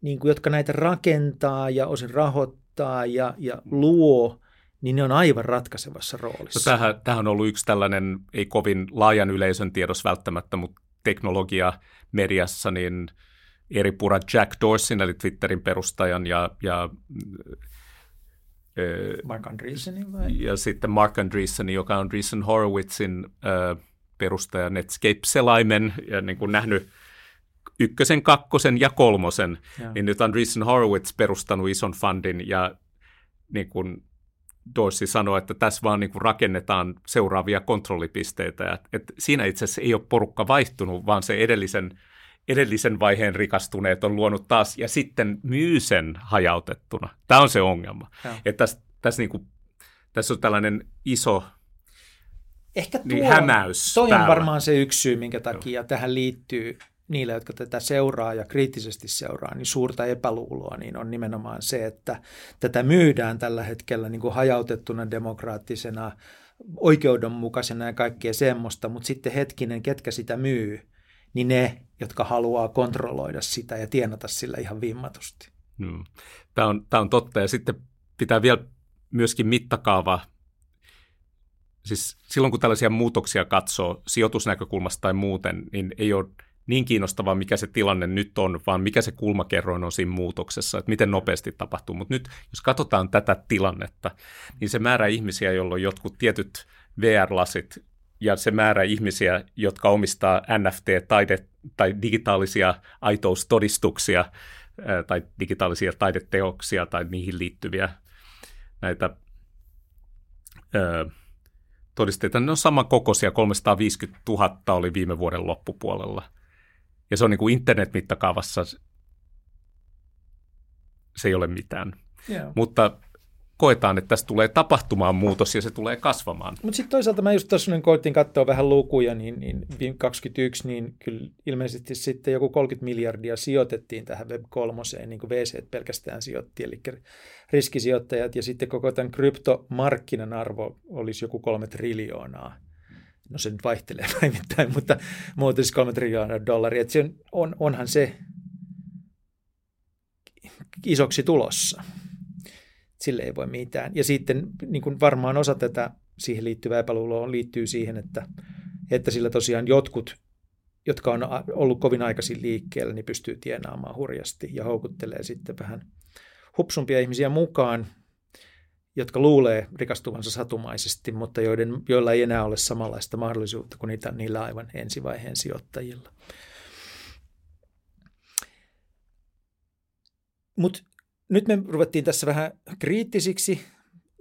niin kuin, jotka näitä rakentaa ja osin rahoittaa ja, ja luo, niin ne on aivan ratkaisevassa roolissa. No, tämähän, tämähän on ollut yksi tällainen, ei kovin laajan yleisön tiedos välttämättä, mutta teknologia mediassa, niin eri pura Jack Dorsin, eli Twitterin perustajan, ja, ja Mark Andreessenin vai? Ja sitten Mark Andreessen, joka on Andreessen Horowitzin äh, perustaja Netscape-selaimen, ja niin kuin nähnyt ykkösen, kakkosen ja kolmosen, ja. niin nyt Andreessen Horowitz perustanut ison fundin ja niin kuin Dorsey sanoi, että tässä vaan niin kuin rakennetaan seuraavia kontrollipisteitä. Ja, että siinä itse asiassa ei ole porukka vaihtunut, vaan se edellisen, edellisen vaiheen rikastuneet on luonut taas ja sitten myy sen hajautettuna. Tämä on se ongelma. Että tässä, tässä, niin kuin, tässä on tällainen iso Ehkä niin tuo, niin hämäys. Toi on varmaan se yksi syy, minkä takia Joo. tähän liittyy niillä, jotka tätä seuraa ja kriittisesti seuraa, niin suurta epäluuloa, niin on nimenomaan se, että tätä myydään tällä hetkellä niin kuin hajautettuna demokraattisena, oikeudenmukaisena ja kaikkea semmoista, mutta sitten hetkinen, ketkä sitä myy, niin ne, jotka haluaa kontrolloida sitä ja tienata sillä ihan vimmatusti. Hmm. Tämä, on, tämä on totta ja sitten pitää vielä myöskin mittakaava siis silloin kun tällaisia muutoksia katsoo sijoitusnäkökulmasta tai muuten, niin ei ole niin kiinnostavaa, mikä se tilanne nyt on, vaan mikä se kulmakerroin on siinä muutoksessa, että miten nopeasti tapahtuu. Mutta nyt, jos katsotaan tätä tilannetta, niin se määrä ihmisiä, joilla on jotkut tietyt VR-lasit ja se määrä ihmisiä, jotka omistaa NFT-taide- tai digitaalisia aitoustodistuksia tai digitaalisia taideteoksia tai niihin liittyviä näitä ö, todisteita, ne on samankokoisia, 350 000 oli viime vuoden loppupuolella. Ja se on niin kuin internet-mittakaavassa, se ei ole mitään. Yeah. Mutta koetaan, että tässä tulee tapahtumaan muutos ja se tulee kasvamaan. Mutta sitten toisaalta mä just tuossa koettiin katsoa vähän lukuja, niin, niin 21, niin kyllä ilmeisesti sitten joku 30 miljardia sijoitettiin tähän Web3, niin kuin VC pelkästään sijoitti, eli riskisijoittajat, ja sitten koko tämän kryptomarkkinan arvo olisi joku kolme triljoonaa. No se nyt vaihtelee päivittäin, mutta muuten siis kolme triljoonaa dollaria. Et se on, on, onhan se isoksi tulossa sille ei voi mitään. Ja sitten niin kuin varmaan osa tätä siihen liittyvää epäluuloa liittyy siihen, että, että sillä tosiaan jotkut, jotka on ollut kovin aikaisin liikkeellä, niin pystyy tienaamaan hurjasti ja houkuttelee sitten vähän hupsumpia ihmisiä mukaan, jotka luulee rikastuvansa satumaisesti, mutta joiden, joilla ei enää ole samanlaista mahdollisuutta kuin niitä, niillä aivan ensivaiheen sijoittajilla. Mutta nyt me ruvettiin tässä vähän kriittisiksi,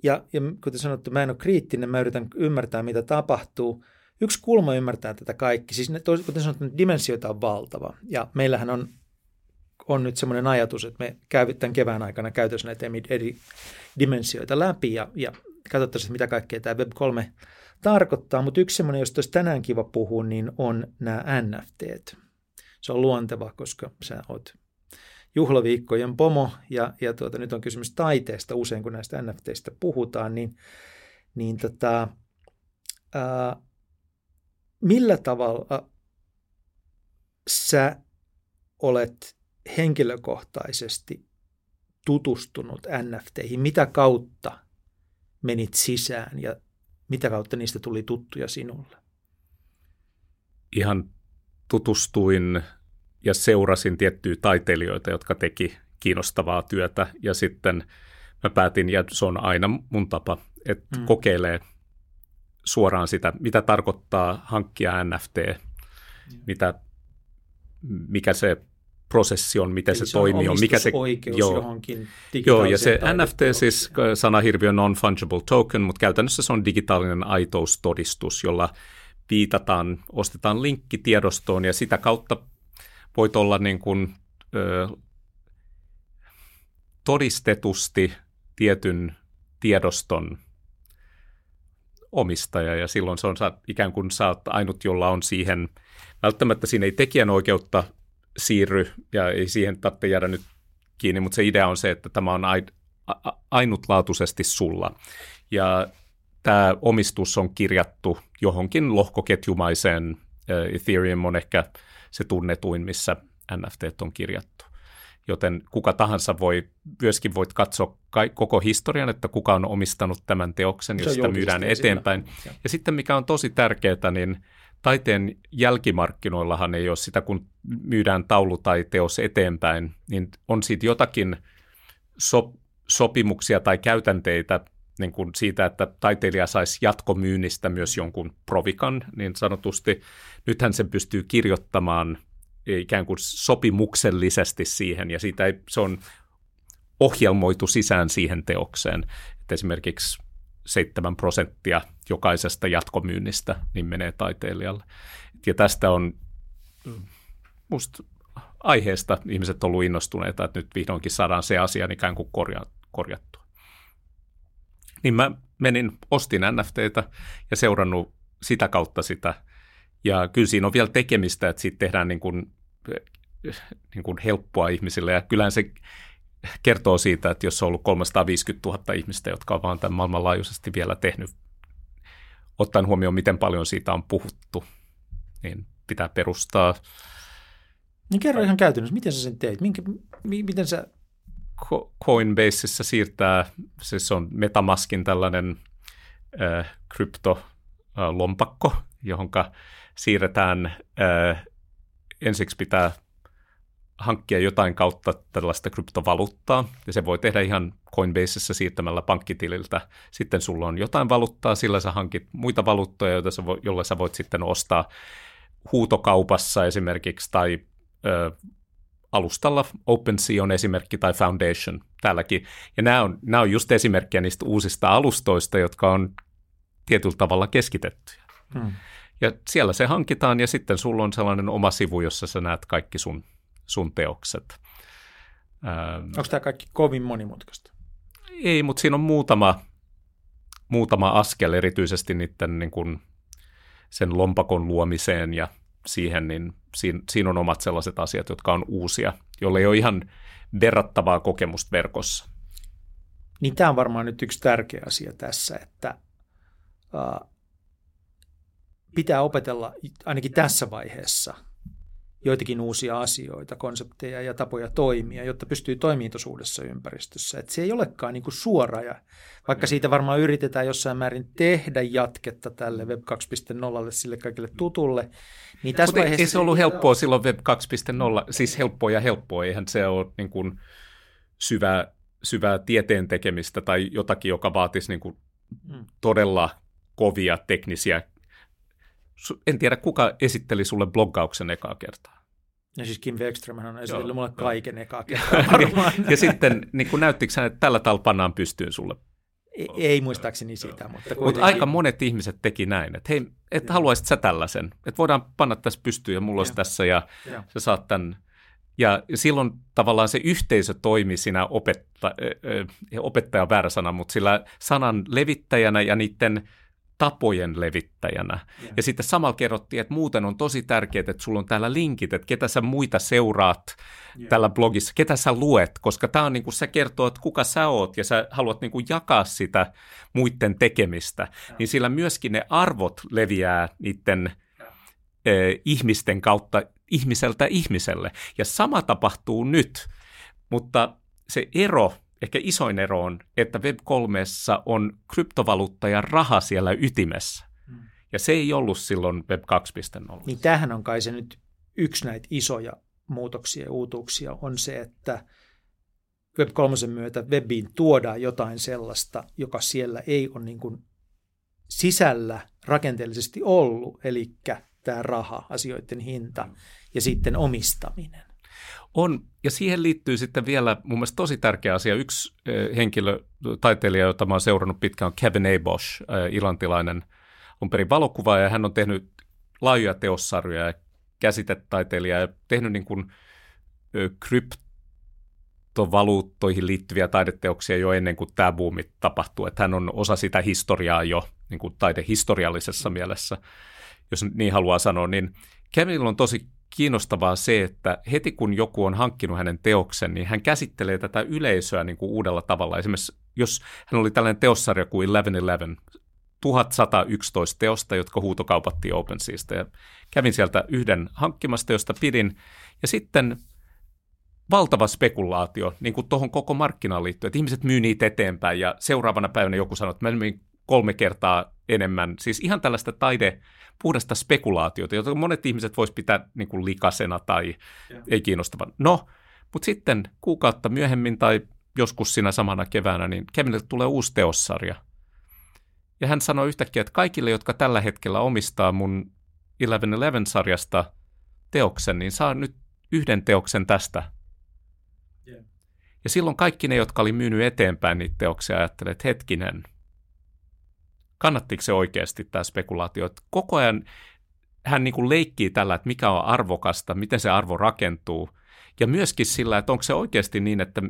ja, ja kuten sanottu, mä en ole kriittinen, mä yritän ymmärtää, mitä tapahtuu. Yksi kulma ymmärtää tätä kaikki, siis ne, kuten sanottu, dimensioita on valtava, ja meillähän on, on nyt semmoinen ajatus, että me tämän kevään aikana käytössä näitä eri dimensioita läpi, ja, ja katsottaisiin, mitä kaikkea tämä Web3 tarkoittaa, mutta yksi semmoinen, josta olisi tänään kiva puhua, niin on nämä NFT. Se on luonteva, koska sä oot juhlaviikkojen pomo, ja, ja tuota, nyt on kysymys taiteesta usein, kun näistä NFTistä puhutaan, niin, niin tota, ää, millä tavalla sä olet henkilökohtaisesti tutustunut NFTihin, mitä kautta menit sisään ja mitä kautta niistä tuli tuttuja sinulle? Ihan tutustuin ja seurasin tiettyjä taiteilijoita, jotka teki kiinnostavaa työtä ja sitten mä päätin, ja se on aina mun tapa, että mm. kokeilee suoraan sitä, mitä tarkoittaa hankkia NFT, mm. mitä, mikä se prosessi on, miten Eli se, se toimii, on, mikä se joo, johonkin Joo, ja se NFT siis sanahirviö non-fungible token, mutta käytännössä se on digitaalinen aitoustodistus, jolla viitataan, ostetaan linkki tiedostoon ja sitä kautta voit olla niin kuin, ö, todistetusti tietyn tiedoston omistaja ja silloin se on ikään kuin sä oot ainut, jolla on siihen, välttämättä siinä ei tekijänoikeutta siirry ja ei siihen tarvitse jäädä nyt kiinni, mutta se idea on se, että tämä on ainutlaatuisesti sulla. Ja tämä omistus on kirjattu johonkin lohkoketjumaiseen, Ethereum on ehkä se tunnetuin, missä NFT on kirjattu. Joten kuka tahansa voi, myöskin voit katsoa koko historian, että kuka on omistanut tämän teoksen, jos sitä myydään eteenpäin. Ja. ja sitten mikä on tosi tärkeää, niin taiteen jälkimarkkinoillahan ei ole sitä, kun myydään taulu tai teos eteenpäin, niin on siitä jotakin so, sopimuksia tai käytänteitä niin kuin siitä, että taiteilija saisi jatkomyynnistä myös jonkun provikan, niin sanotusti. Nythän se pystyy kirjoittamaan ikään kuin sopimuksellisesti siihen, ja siitä ei, se on ohjelmoitu sisään siihen teokseen. Että esimerkiksi 7 prosenttia jokaisesta jatkomyynnistä niin menee taiteilijalle. Ja tästä on musta aiheesta ihmiset on ollut innostuneita, että nyt vihdoinkin saadaan se asia ikään kuin korja, korjattua. Niin mä menin, ostin NFTtä ja seurannut sitä kautta sitä. Ja kyllä siinä on vielä tekemistä, että siitä tehdään niin kuin, niin kuin helppoa ihmisille. Ja kyllähän se kertoo siitä, että jos on ollut 350 000 ihmistä, jotka on vaan tämän maailmanlaajuisesti vielä tehnyt, ottaen huomioon, miten paljon siitä on puhuttu, niin pitää perustaa. Niin kerro ihan käytännössä, miten sä sen teit? Minkä, miten sä Coinbaseissa siirtää, siis on Metamaskin tällainen äh, kryptolompakko, äh, johon siirretään, äh, ensiksi pitää hankkia jotain kautta tällaista kryptovaluuttaa, ja se voi tehdä ihan Coinbaseissa siirtämällä pankkitililtä. Sitten sulla on jotain valuuttaa, sillä sä hankit muita valuuttoja, joita sä vo, joilla sä voit sitten ostaa huutokaupassa esimerkiksi, tai ö, alustalla OpenSea on esimerkki tai Foundation täälläkin. Ja nämä on, nämä on just esimerkkejä niistä uusista alustoista, jotka on tietyllä tavalla keskitettyjä. Hmm. Ja siellä se hankitaan ja sitten sulla on sellainen oma sivu, jossa sä näet kaikki sun, sun teokset. Onko tämä kaikki kovin monimutkaista? Ei, mutta siinä on muutama, muutama askel erityisesti niiden niin kuin sen lompakon luomiseen ja siihen, niin siinä, siinä on omat sellaiset asiat, jotka on uusia, jolle ei ole ihan verrattavaa kokemusta verkossa. Niin tämä on varmaan nyt yksi tärkeä asia tässä, että uh, pitää opetella ainakin tässä vaiheessa joitakin uusia asioita, konsepteja ja tapoja toimia, jotta pystyy toimimaan tuossa uudessa ympäristössä. Et se ei olekaan niin kuin suora, ja vaikka siitä varmaan yritetään jossain määrin tehdä jatketta tälle Web 2.0, sille kaikille tutulle, niin tässä vaiheessa... Ei se ollut helppoa silloin Web 2.0, siis helppoa ja helppoa, eihän se ole niin kuin syvää, syvää tieteen tekemistä tai jotakin, joka vaatisi niin kuin mm. todella kovia teknisiä en tiedä, kuka esitteli sulle bloggauksen ekaa kertaa. Ja siis Kim Wexström on esitellyt mulle kaiken ekaa kertaa varmaan. ja sitten niin kun näyttikö hän, että tällä tavalla pannaan pystyyn sulle? Ei, ei muistaakseni sitä, mutta. Mutta aika monet ihmiset teki näin, että hei, että haluaisit sä tällaisen, että voidaan panna tässä pystyyn ja mulla olisi tässä ja, ja sä saat tämän. Ja silloin tavallaan se yhteisö toimi siinä opetta, opettaja väärä sana, mutta sillä sanan levittäjänä ja niiden tapojen levittäjänä. Yeah. Ja sitten samalla kerrottiin, että muuten on tosi tärkeää, että sulla on täällä linkit, että ketä sä muita seuraat yeah. tällä blogissa, ketä sä luet, koska tämä on niin kuin se kertoo, että kuka sä oot ja sä haluat niin kuin jakaa sitä muiden tekemistä, yeah. niin sillä myöskin ne arvot leviää niiden eh, ihmisten kautta ihmiseltä ihmiselle. Ja sama tapahtuu nyt, mutta se ero – ehkä isoin ero on, että Web3 on kryptovaluutta ja raha siellä ytimessä. Hmm. Ja se ei ollut silloin Web 2.0. Niin tämähän on kai se nyt yksi näitä isoja muutoksia ja uutuuksia on se, että Web 3 myötä webiin tuodaan jotain sellaista, joka siellä ei ole niin kuin sisällä rakenteellisesti ollut, eli tämä raha, asioiden hinta hmm. ja sitten omistaminen. On, ja siihen liittyy sitten vielä mun mielestä tosi tärkeä asia. Yksi henkilö, taiteilija, jota mä oon seurannut pitkään, on Kevin Abosh, ilantilainen, on perin valokuvaaja, ja hän on tehnyt laajoja teossarjoja ja käsitetaiteilija ja tehnyt niin kuin kryptovaluuttoihin liittyviä taideteoksia jo ennen kuin tämä buumi tapahtuu. Että hän on osa sitä historiaa jo niin kuin taidehistoriallisessa mielessä, jos niin haluaa sanoa, niin Kevin on tosi kiinnostavaa se, että heti kun joku on hankkinut hänen teoksen, niin hän käsittelee tätä yleisöä niin kuin uudella tavalla. Esimerkiksi jos hän oli tällainen teossarja kuin 1111, 1111 teosta, jotka huutokaupattiin OpenSeasta. Ja kävin sieltä yhden hankkimasta, josta pidin. Ja sitten valtava spekulaatio niin kuin tuohon koko markkinaan liittyen, että ihmiset myy niitä eteenpäin ja seuraavana päivänä joku sanoo, että mä myin kolme kertaa enemmän. Siis ihan tällaista taide, puhdasta spekulaatiota, jota monet ihmiset vois pitää niin kuin likasena tai yeah. ei kiinnostavan. No, mutta sitten kuukautta myöhemmin tai joskus siinä samana keväänä, niin Kevinille tulee uusi teossarja. Ja hän sanoi yhtäkkiä, että kaikille, jotka tällä hetkellä omistaa mun 1111-sarjasta teoksen, niin saa nyt yhden teoksen tästä. Yeah. Ja silloin kaikki ne, jotka oli myynyt eteenpäin niitä teoksia, ajattelivat, että hetkinen – kannattiko se oikeasti tämä spekulaatio. Että koko ajan hän niin kuin leikkii tällä, että mikä on arvokasta, miten se arvo rakentuu. Ja myöskin sillä, että onko se oikeasti niin, että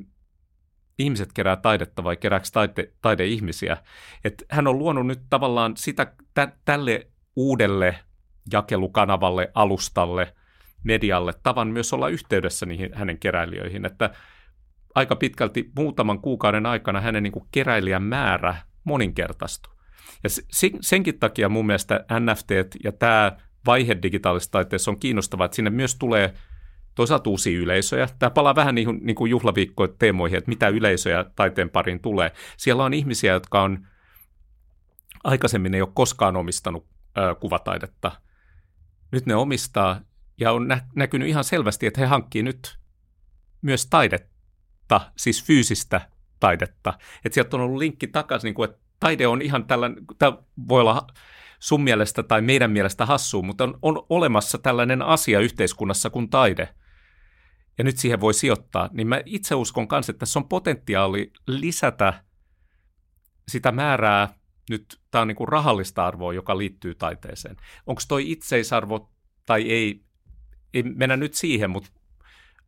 ihmiset kerää taidetta vai kerääkö taide, taideihmisiä. Että hän on luonut nyt tavallaan sitä tä, tälle uudelle jakelukanavalle, alustalle, medialle tavan myös olla yhteydessä niihin hänen keräilijöihin, että aika pitkälti muutaman kuukauden aikana hänen niin kuin keräilijän määrä moninkertaistui. Ja senkin takia mun mielestä NFT ja tämä vaihe digitaalisessa taiteessa on kiinnostavaa, että sinne myös tulee toisaalta uusia yleisöjä. Tämä palaa vähän niin niin kuin juhlaviikkojen teemoihin, että mitä yleisöjä taiteen pariin tulee. Siellä on ihmisiä, jotka on aikaisemmin ei ole koskaan omistanut ö, kuvataidetta. Nyt ne omistaa ja on nä- näkynyt ihan selvästi, että he hankkii nyt myös taidetta, siis fyysistä taidetta. Että sieltä on ollut linkki takaisin, niin kuin, että taide on ihan tällainen, tämä voi olla sun mielestä tai meidän mielestä hassua, mutta on, on olemassa tällainen asia yhteiskunnassa kuin taide. Ja nyt siihen voi sijoittaa. Niin mä itse uskon kanssa, että tässä on potentiaali lisätä sitä määrää nyt tämä on niin kuin rahallista arvoa, joka liittyy taiteeseen. Onko toi itseisarvo tai ei, ei mennä nyt siihen, mutta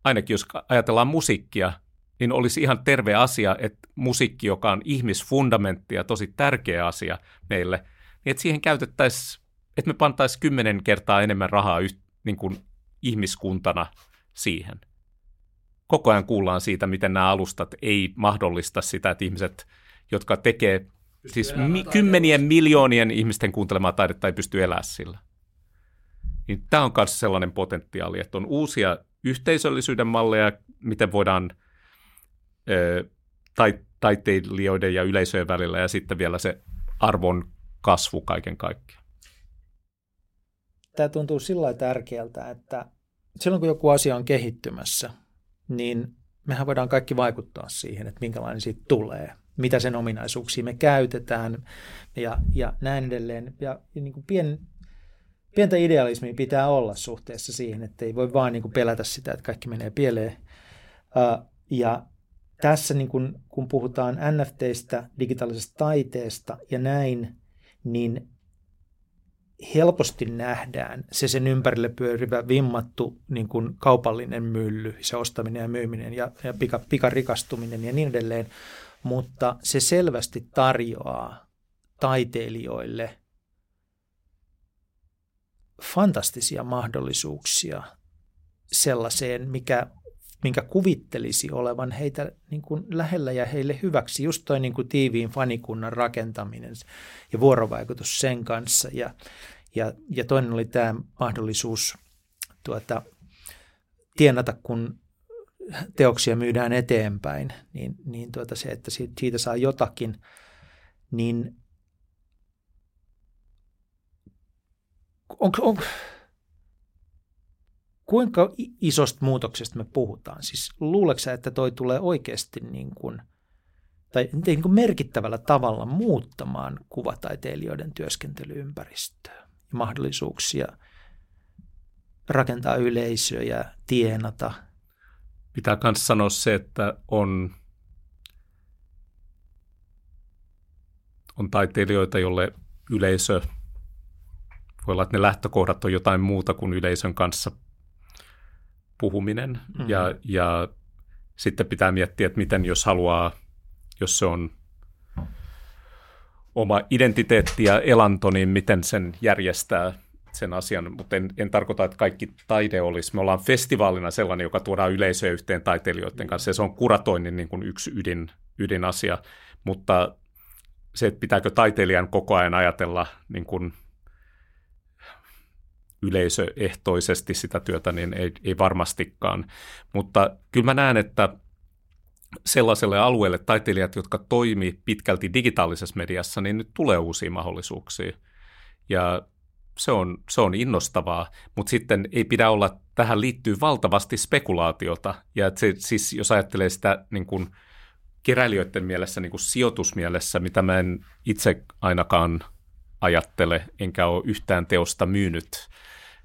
ainakin jos ajatellaan musiikkia, niin olisi ihan terve asia, että musiikki, joka on ihmisfundamentti ja tosi tärkeä asia meille, niin että siihen käytettäisiin, että me pantaisiin kymmenen kertaa enemmän rahaa yht, niin kuin ihmiskuntana siihen. Koko ajan kuullaan siitä, miten nämä alustat ei mahdollista sitä, että ihmiset, jotka tekee siis mi- kymmenien miljoonien ihmisten kuuntelemaa taidetta, ei pysty elämään sillä. Niin tämä on myös sellainen potentiaali, että on uusia yhteisöllisyyden malleja, miten voidaan tai, taiteilijoiden ja yleisöjen välillä ja sitten vielä se arvon kasvu kaiken kaikkiaan. Tämä tuntuu sillä tärkeältä, että silloin kun joku asia on kehittymässä, niin mehän voidaan kaikki vaikuttaa siihen, että minkälainen siitä tulee, mitä sen ominaisuuksia me käytetään ja, ja näin edelleen. Ja, niin kuin pien, pientä idealismia pitää olla suhteessa siihen, että ei voi vaan niin kuin pelätä sitä, että kaikki menee pieleen. Ja tässä niin kun, kun puhutaan NFTistä, digitaalisesta taiteesta ja näin, niin helposti nähdään se sen ympärille pyörivä vimmattu niin kuin kaupallinen mylly, se ostaminen ja myyminen ja, ja pika, pikarikastuminen ja niin edelleen, mutta se selvästi tarjoaa taiteilijoille fantastisia mahdollisuuksia sellaiseen, mikä minkä kuvittelisi olevan heitä niin kuin lähellä ja heille hyväksi. Just toi niin kuin tiiviin fanikunnan rakentaminen ja vuorovaikutus sen kanssa. Ja, ja, ja toinen oli tämä mahdollisuus tuota, tienata, kun teoksia myydään eteenpäin, niin, niin tuota se, että siitä saa jotakin, niin onko, on, kuinka isosta muutoksesta me puhutaan? Siis luuleeko sä, että toi tulee oikeasti niin kuin, tai niin kuin merkittävällä tavalla muuttamaan kuvataiteilijoiden työskentelyympäristöä ja mahdollisuuksia rakentaa yleisöjä, tienata? Pitää myös sanoa se, että on, on taiteilijoita, jolle yleisö, voi olla, että ne lähtökohdat on jotain muuta kuin yleisön kanssa puhuminen mm-hmm. ja, ja sitten pitää miettiä, että miten jos haluaa, jos se on oma identiteetti ja elanto, niin miten sen järjestää sen asian, mutta en, en tarkoita, että kaikki taide olisi. Me ollaan festivaalina sellainen, joka tuodaan yleisöä yhteen taiteilijoiden kanssa, ja se on kuratoinnin niin kuin yksi ydin, ydinasia, mutta se, että pitääkö taiteilijan koko ajan ajatella niin kuin yleisöehtoisesti sitä työtä, niin ei, ei varmastikaan. Mutta kyllä mä näen, että sellaiselle alueelle taiteilijat, jotka toimii pitkälti digitaalisessa mediassa, niin nyt tulee uusia mahdollisuuksia. Ja se on, se on innostavaa, mutta sitten ei pidä olla, tähän liittyy valtavasti spekulaatiota. Ja se, siis jos ajattelee sitä niin kuin keräilijöiden mielessä, niin kuin sijoitusmielessä, mitä mä en itse ainakaan ajattele, enkä ole yhtään teosta myynyt,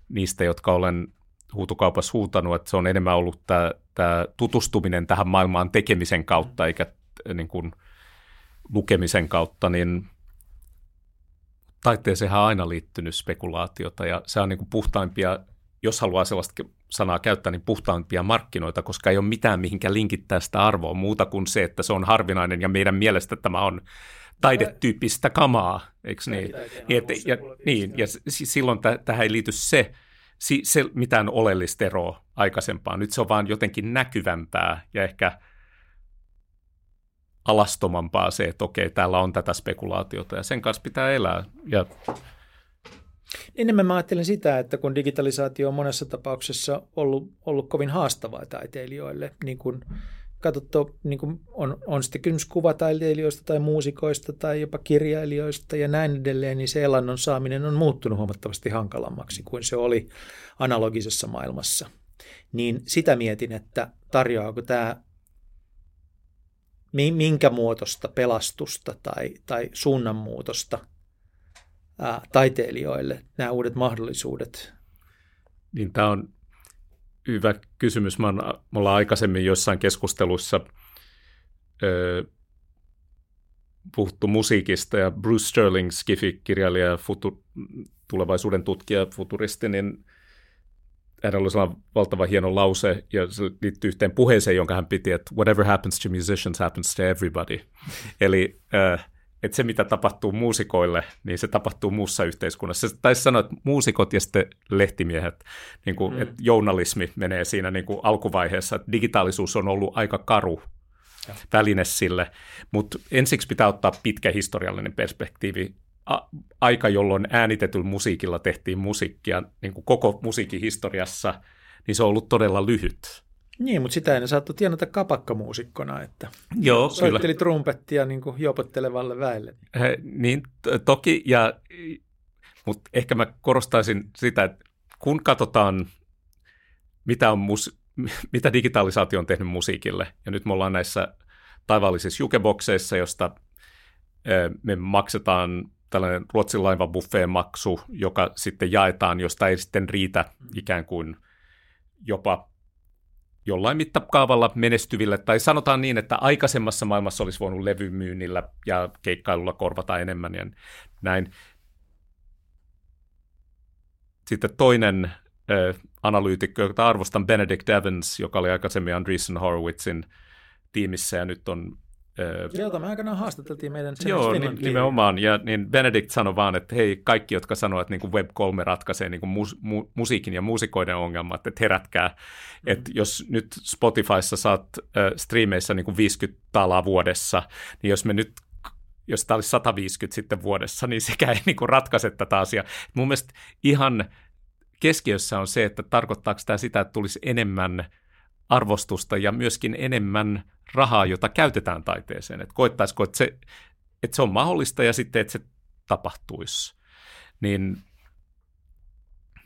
niistä, jotka olen huutokaupassa huutanut, että se on enemmän ollut tämä, tämä tutustuminen tähän maailmaan tekemisen kautta eikä niin kuin lukemisen kautta, niin taiteeseen on aina liittynyt spekulaatiota ja se on niin kuin puhtaimpia, jos haluaa sellaista sanaa käyttää, niin puhtaimpia markkinoita, koska ei ole mitään mihinkä linkittää sitä arvoa muuta kuin se, että se on harvinainen ja meidän mielestä tämä on taidetyyppistä kamaa, eikö niin? Niin, että, ja, niin, ja silloin t- tähän ei liity se, si, se mitään oleellista eroa aikaisempaan. Nyt se on vaan jotenkin näkyvämpää ja ehkä alastomampaa se, että okei, täällä on tätä spekulaatiota ja sen kanssa pitää elää. Ja... Enemmän mä ajattelen sitä, että kun digitalisaatio on monessa tapauksessa ollut, ollut kovin haastavaa taiteilijoille, niin kuin katsottu, niin kuin on, on sitten kysymys kuvataiteilijoista tai muusikoista tai jopa kirjailijoista ja näin edelleen, niin se elannon saaminen on muuttunut huomattavasti hankalammaksi kuin se oli analogisessa maailmassa. Niin sitä mietin, että tarjoaako tämä minkä muotoista pelastusta tai, tai suunnanmuutosta ää, taiteilijoille nämä uudet mahdollisuudet? Niin tämä on hyvä kysymys. Mä on, me ollaan aikaisemmin jossain keskustelussa ö, puhuttu musiikista ja Bruce Sterling, Skifi-kirjailija ja futu- tulevaisuuden tutkija, futuristi, niin hänellä oli valtava hieno lause, ja se liittyy yhteen puheeseen, jonka hän piti, että whatever happens to musicians happens to everybody. Eli äh, että se, mitä tapahtuu muusikoille, niin se tapahtuu muussa yhteiskunnassa. Se taisi sanoa, että muusikot ja sitten lehtimiehet, niin kuin, mm. että journalismi menee siinä niin kuin alkuvaiheessa, että digitaalisuus on ollut aika karu ja. väline sille, mutta ensiksi pitää ottaa pitkä historiallinen perspektiivi. A- aika, jolloin äänitetyllä musiikilla tehtiin musiikkia niin kuin koko musiikin historiassa, niin se on ollut todella lyhyt. Niin, mutta sitä ennen saattoi tienata kapakkamuusikkona, että Joo, soitteli kyllä. trumpettia niin kuin jopottelevalle väelle. He, niin, toki, ja, mutta ehkä mä korostaisin sitä, että kun katsotaan, mitä, on mus, mitä digitalisaatio on tehnyt musiikille, ja nyt me ollaan näissä taivaallisissa jukebokseissa, josta me maksetaan tällainen Ruotsin laiva buffeen maksu, joka sitten jaetaan, josta ei sitten riitä ikään kuin jopa jollain mittakaavalla menestyville, tai sanotaan niin, että aikaisemmassa maailmassa olisi voinut levymyynnillä ja keikkailulla korvata enemmän ja näin. Sitten toinen äh, analyytikko, jota arvostan, Benedict Evans, joka oli aikaisemmin Andreessen Horowitzin tiimissä ja nyt on Jota me aikanaan haastateltiin meidän Joo, nimenomaan. Ja niin Benedict sanoi vaan, että hei, kaikki, jotka sanovat, että niin kuin Web3 ratkaisee niin kuin mus, mu, musiikin ja muusikoiden ongelmat, että herätkää. Mm-hmm. Että jos nyt Spotifyssa saat äh, striimeissä niin kuin 50 talaa vuodessa, niin jos me nyt jos tämä olisi 150 sitten vuodessa, niin sekä ei niin kuin ratkaise tätä asiaa. Mun mielestä ihan keskiössä on se, että tarkoittaako tämä sitä, että tulisi enemmän arvostusta ja myöskin enemmän rahaa, jota käytetään taiteeseen. Että koettaisiko, että se, että se on mahdollista ja sitten, että se tapahtuisi. Niin,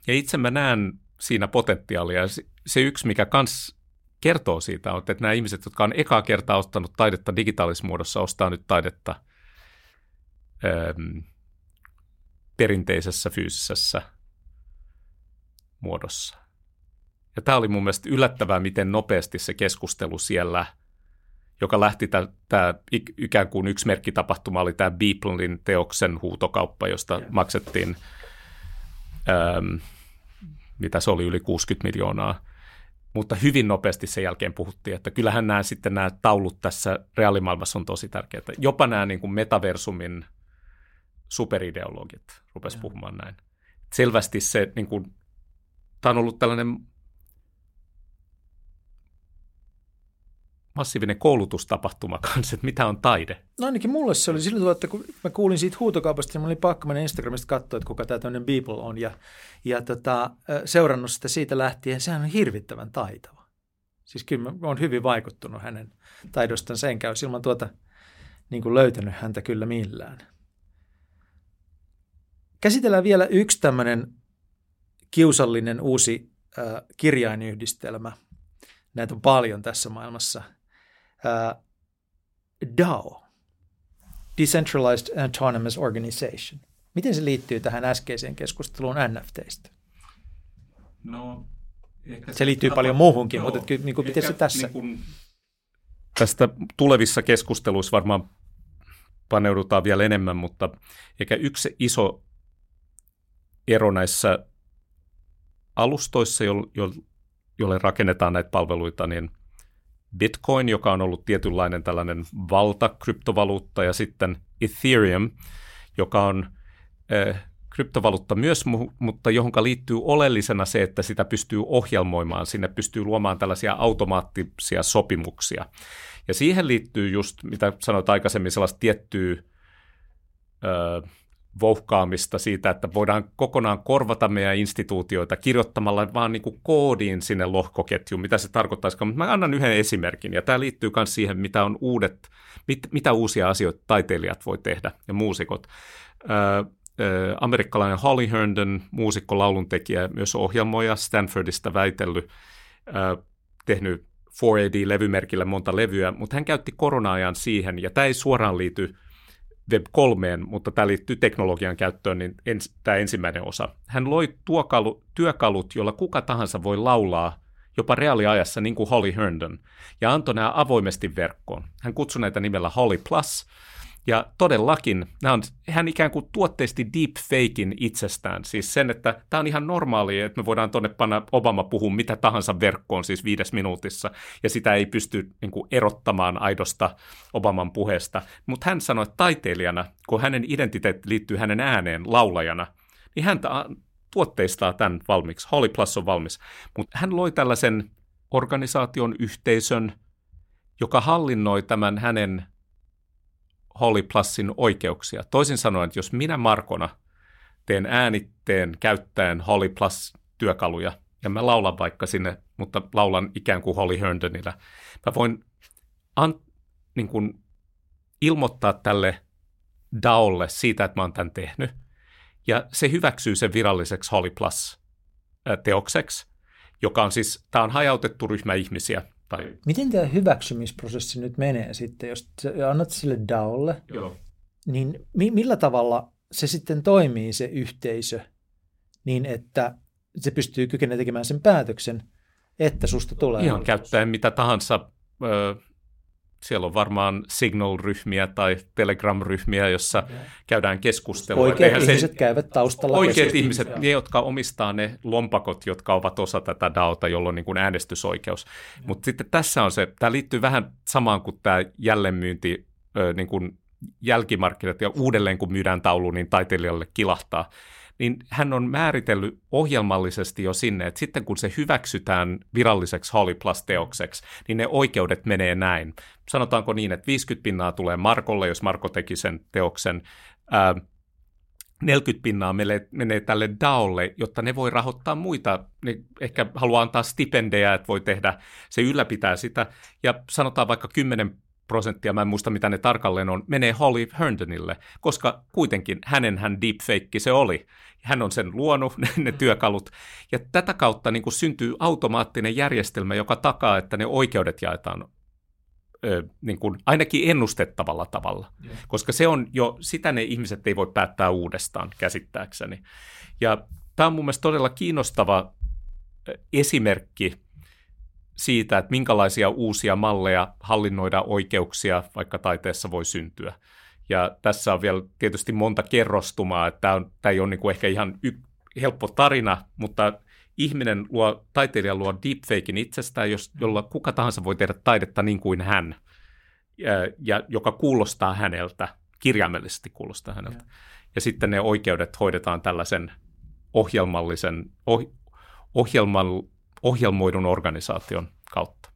ja itse mä näen siinä potentiaalia. Se yksi, mikä kans kertoo siitä, on, että nämä ihmiset, jotka on ekaa kertaa ostanut taidetta digitaalisessa muodossa, ostaa nyt taidetta ähm, perinteisessä fyysisessä muodossa. Ja tämä oli mun mielestä yllättävää, miten nopeasti se keskustelu siellä – joka lähti tämä ikään kuin yksi merkkitapahtuma, oli tämä Beeplein teoksen huutokauppa, josta maksettiin, äm, mitä se oli, yli 60 miljoonaa. Mutta hyvin nopeasti sen jälkeen puhuttiin, että kyllähän nämä sitten nämä taulut tässä reaalimaailmassa on tosi tärkeitä. Jopa nämä niin kuin metaversumin superideologit rupesivat puhumaan näin. Selvästi se, niin kuin, tämä on ollut tällainen massiivinen koulutustapahtuma kanssa, että mitä on taide. No ainakin mulle se oli sillä tavalla, että kun mä kuulin siitä huutokaupasta, niin oli pakko mennä Instagramista katsoa, että kuka tämä tämmöinen Beeple on ja, ja tota, seurannut sitä siitä lähtien. Sehän on hirvittävän taitava. Siis kyllä mä oon hyvin vaikuttunut hänen taidostaan sen käy ilman tuota niin kuin löytänyt häntä kyllä millään. Käsitellään vielä yksi tämmöinen kiusallinen uusi äh, kirjainyhdistelmä. Näitä on paljon tässä maailmassa – uh, DAO, Decentralized Autonomous Organization. Miten se liittyy tähän äskeiseen keskusteluun NFTistä? No, ehkä se liittyy tapa, paljon muuhunkin, joo, mutta niin kuin, miten se tässä? Niin kuin, tästä tulevissa keskusteluissa varmaan paneudutaan vielä enemmän, mutta ehkä yksi iso ero näissä alustoissa, jolle rakennetaan näitä palveluita, niin – Bitcoin, joka on ollut tietynlainen tällainen valtakryptovaluutta, ja sitten Ethereum, joka on äh, kryptovaluutta myös, mutta johon liittyy oleellisena se, että sitä pystyy ohjelmoimaan, sinne pystyy luomaan tällaisia automaattisia sopimuksia. Ja siihen liittyy just, mitä sanoit aikaisemmin, sellaista tiettyä vouhkaamista siitä, että voidaan kokonaan korvata meidän instituutioita kirjoittamalla vaan niin kuin koodiin sinne lohkoketjuun, mitä se tarkoittaisi. Mutta mä annan yhden esimerkin, ja tämä liittyy myös siihen, mitä on uudet, mit, mitä uusia asioita taiteilijat voi tehdä ja muusikot. Öö, amerikkalainen Holly Herndon, muusikko, lauluntekijä, myös ohjelmoija Stanfordista väitellyt, tehnyt 4AD-levymerkillä monta levyä, mutta hän käytti korona-ajan siihen, ja tämä ei suoraan liity Web 3, mutta tämä liittyy teknologian käyttöön, niin ens, tämä ensimmäinen osa. Hän loi tuokalu, työkalut, joilla kuka tahansa voi laulaa jopa reaaliajassa, niin kuin Holly Herndon, ja antoi nämä avoimesti verkkoon. Hän kutsui näitä nimellä Holly Plus, Ja todellakin, on, hän ikään kuin tuotteisti deepfakein itsestään, siis sen, että tämä on ihan normaali, että me voidaan tuonne panna Obama puhua mitä tahansa verkkoon siis viides minuutissa, ja sitä ei pysty niin kuin, erottamaan aidosta Obaman puheesta. Mutta hän sanoi, että taiteilijana, kun hänen identiteetti liittyy hänen ääneen laulajana, niin hän tuotteistaa tämän valmiiksi. Holly Plus on valmis. Mutta hän loi tällaisen organisaation, yhteisön, joka hallinnoi tämän hänen Holly Plusin oikeuksia. Toisin sanoen, että jos minä Markona teen äänitteen käyttäen Holly Plus-työkaluja, ja mä laulan vaikka sinne, mutta laulan ikään kuin Holly Herndonilla, mä voin an, niin kuin, ilmoittaa tälle DAOlle siitä, että mä oon tämän tehnyt, ja se hyväksyy sen viralliseksi Holly Plus-teokseksi, joka on siis, tämä on hajautettu ryhmä ihmisiä, tai... Miten tämä hyväksymisprosessi nyt menee sitten, jos annat sille DAOlle, Joo. niin mi- millä tavalla se sitten toimii se yhteisö niin, että se pystyy kykenemään tekemään sen päätöksen, että susta tulee. Ihan käyttäen mitä tahansa. Ö, siellä on varmaan Signal-ryhmiä tai Telegram-ryhmiä, jossa okay. käydään keskustelua. Oikeat ihmiset se, käyvät taustalla. Oikeat ihmiset, ne jotka omistaa ne lompakot, jotka ovat osa tätä DAOta, jolla on niin kuin äänestysoikeus. Mutta sitten tässä on se, tämä liittyy vähän samaan kuin tämä jälleenmyynti, niin kuin jälkimarkkinat ja uudelleen kun myydään taulu, niin taiteilijalle kilahtaa niin hän on määritellyt ohjelmallisesti jo sinne, että sitten kun se hyväksytään viralliseksi Holly Plus-teokseksi, niin ne oikeudet menee näin. Sanotaanko niin, että 50 pinnaa tulee Markolle, jos Marko teki sen teoksen, ää, 40 pinnaa menee, menee tälle DAOlle, jotta ne voi rahoittaa muita. Ne ehkä haluaa antaa stipendejä, että voi tehdä, se ylläpitää sitä. Ja sanotaan vaikka 10 prosenttia, mä en muista mitä ne tarkalleen on, menee Holly Herndonille, koska kuitenkin hänen hän deepfake se oli. Hän on sen luonut, ne työkalut. Ja tätä kautta niin kuin syntyy automaattinen järjestelmä, joka takaa, että ne oikeudet jaetaan ö, niin kuin ainakin ennustettavalla tavalla. Yeah. Koska se on jo, sitä ne ihmiset ei voi päättää uudestaan käsittääkseni. Ja tämä on mun mielestä todella kiinnostava esimerkki siitä, että minkälaisia uusia malleja hallinnoida oikeuksia vaikka taiteessa voi syntyä. Ja tässä on vielä tietysti monta kerrostumaa, että tämä, on, tämä ei ole niin kuin ehkä ihan y- helppo tarina, mutta ihminen luo, taiteilija luo deepfakein itsestään, jos, jolla kuka tahansa voi tehdä taidetta niin kuin hän, ja, ja joka kuulostaa häneltä, kirjaimellisesti kuulostaa häneltä. Ja, ja sitten ne oikeudet hoidetaan tällaisen ohjelmallisen, oh, ohjelman, ohjelmoidun organisaation kautta.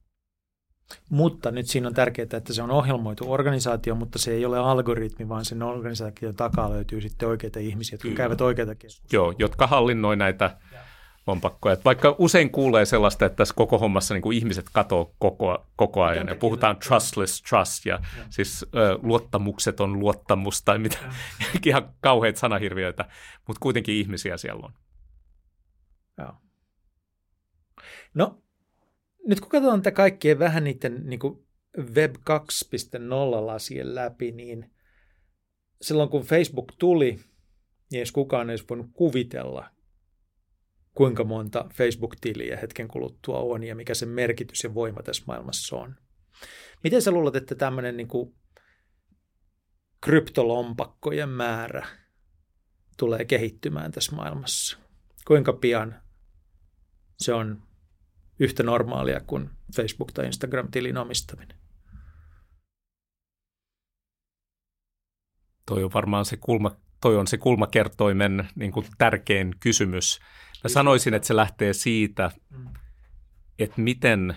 Mutta nyt siinä on tärkeää, että se on ohjelmoitu organisaatio, mutta se ei ole algoritmi, vaan sen organisaation takaa löytyy sitten oikeita ihmisiä, jotka Kyllä. käyvät oikeita keskustelua. Joo, jotka hallinnoi näitä lompakkoja. Vaikka usein kuulee sellaista, että tässä koko hommassa niin kuin ihmiset katoo koko, koko ajan ja puhutaan trustless trust ja, ja. siis ö, luottamukset on luottamus tai mitä, ihan kauheita sanahirviöitä, mutta kuitenkin ihmisiä siellä on. Joo. No, nyt kun katsotaan tätä kaikkien vähän niiden niin kuin Web 2.0 lasien läpi, niin silloin kun Facebook tuli, niin edes kukaan ei olisi voinut kuvitella, kuinka monta Facebook-tiliä hetken kuluttua on ja mikä sen merkitys ja voima tässä maailmassa on. Miten sä luulet, että tämmöinen niin kuin kryptolompakkojen määrä tulee kehittymään tässä maailmassa? Kuinka pian se on yhtä normaalia kuin Facebook- tai Instagram-tilin omistaminen. Toi on varmaan se kulma, toi on se kulmakertoimen niin kuin tärkein kysymys. Mä sanoisin, että se lähtee siitä, että miten,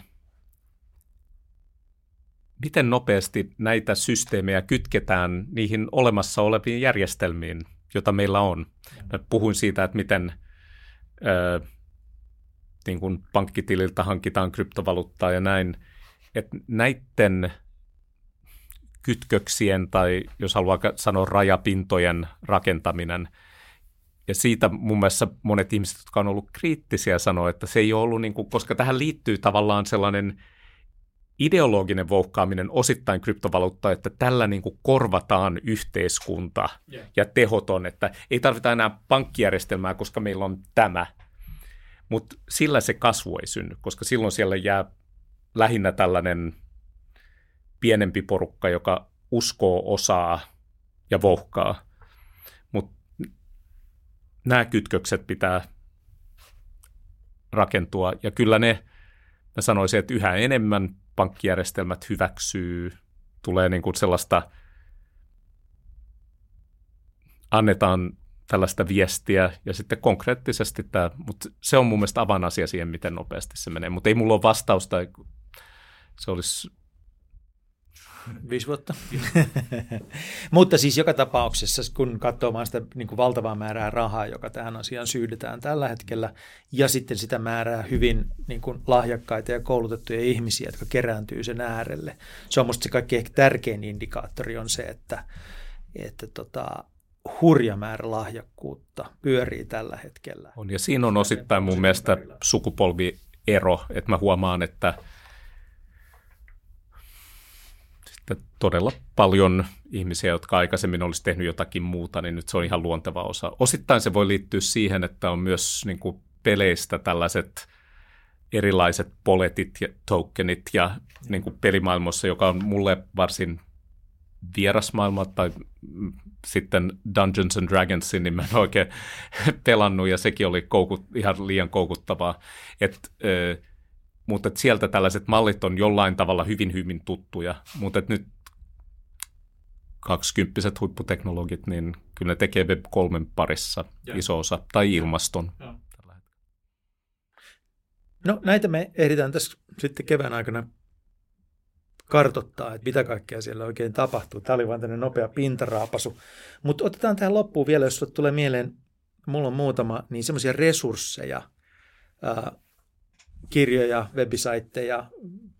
miten nopeasti näitä systeemejä kytketään niihin olemassa oleviin järjestelmiin, joita meillä on. Mä puhuin siitä, että miten niin kuin pankkitililtä hankitaan kryptovaluuttaa ja näin, että näiden kytköksien tai jos haluaa sanoa rajapintojen rakentaminen, ja siitä mun mielestä monet ihmiset, jotka on ollut kriittisiä, sanoo, että se ei ole ollut, niin kuin, koska tähän liittyy tavallaan sellainen ideologinen vouhkaaminen osittain kryptovaluutta, että tällä niin kuin korvataan yhteiskunta yeah. ja tehoton, että ei tarvita enää pankkijärjestelmää, koska meillä on tämä – mutta sillä se kasvu ei synny, koska silloin siellä jää lähinnä tällainen pienempi porukka, joka uskoo osaa ja vouhkaa. Mutta nämä kytkökset pitää rakentua, ja kyllä ne, mä sanoisin, että yhä enemmän pankkijärjestelmät hyväksyy, tulee niin kuin sellaista, annetaan tällaista viestiä ja sitten konkreettisesti tämä, mutta se on mun mielestä avainasia siihen, miten nopeasti se menee, mutta ei mulla ole vastausta, se olisi Viisi vuotta. Mutta siis joka tapauksessa, kun katsoo vaan sitä niin kuin valtavaa määrää rahaa, joka tähän asiaan syydetään tällä hetkellä, ja sitten sitä määrää hyvin niin kuin lahjakkaita ja koulutettuja ihmisiä, jotka kerääntyy sen äärelle. Se on minusta se kaikkein tärkein indikaattori on se, että, että tota, hurja määrä lahjakkuutta pyörii tällä hetkellä. On, ja siinä on osittain mun mielestä sukupolviero, että mä huomaan, että – että todella paljon ihmisiä, jotka aikaisemmin olisi tehnyt jotakin muuta, niin nyt se on ihan luonteva osa. Osittain se voi liittyä siihen, että on myös niin kuin peleistä tällaiset erilaiset poletit ja tokenit ja niin kuin pelimaailmassa, joka on mulle varsin vieras maailma, tai sitten Dungeons and Dragonsin, niin mä en oikein pelannut, ja sekin oli koukut, ihan liian koukuttavaa. Et, äh, mutta että sieltä tällaiset mallit on jollain tavalla hyvin, hyvin tuttuja, mutta että nyt kaksikymppiset huipputeknologit, niin kyllä ne tekee Web3 parissa ja. iso osa, tai ilmaston. Ja. No näitä me ehditään tässä sitten kevään aikana kartottaa, että mitä kaikkea siellä oikein tapahtuu. Tämä oli vain tämmöinen nopea pintaraapasu. Mutta otetaan tähän loppuun vielä, jos tulee mieleen, mulla on muutama, niin semmoisia resursseja, kirjoja, webisaitteja,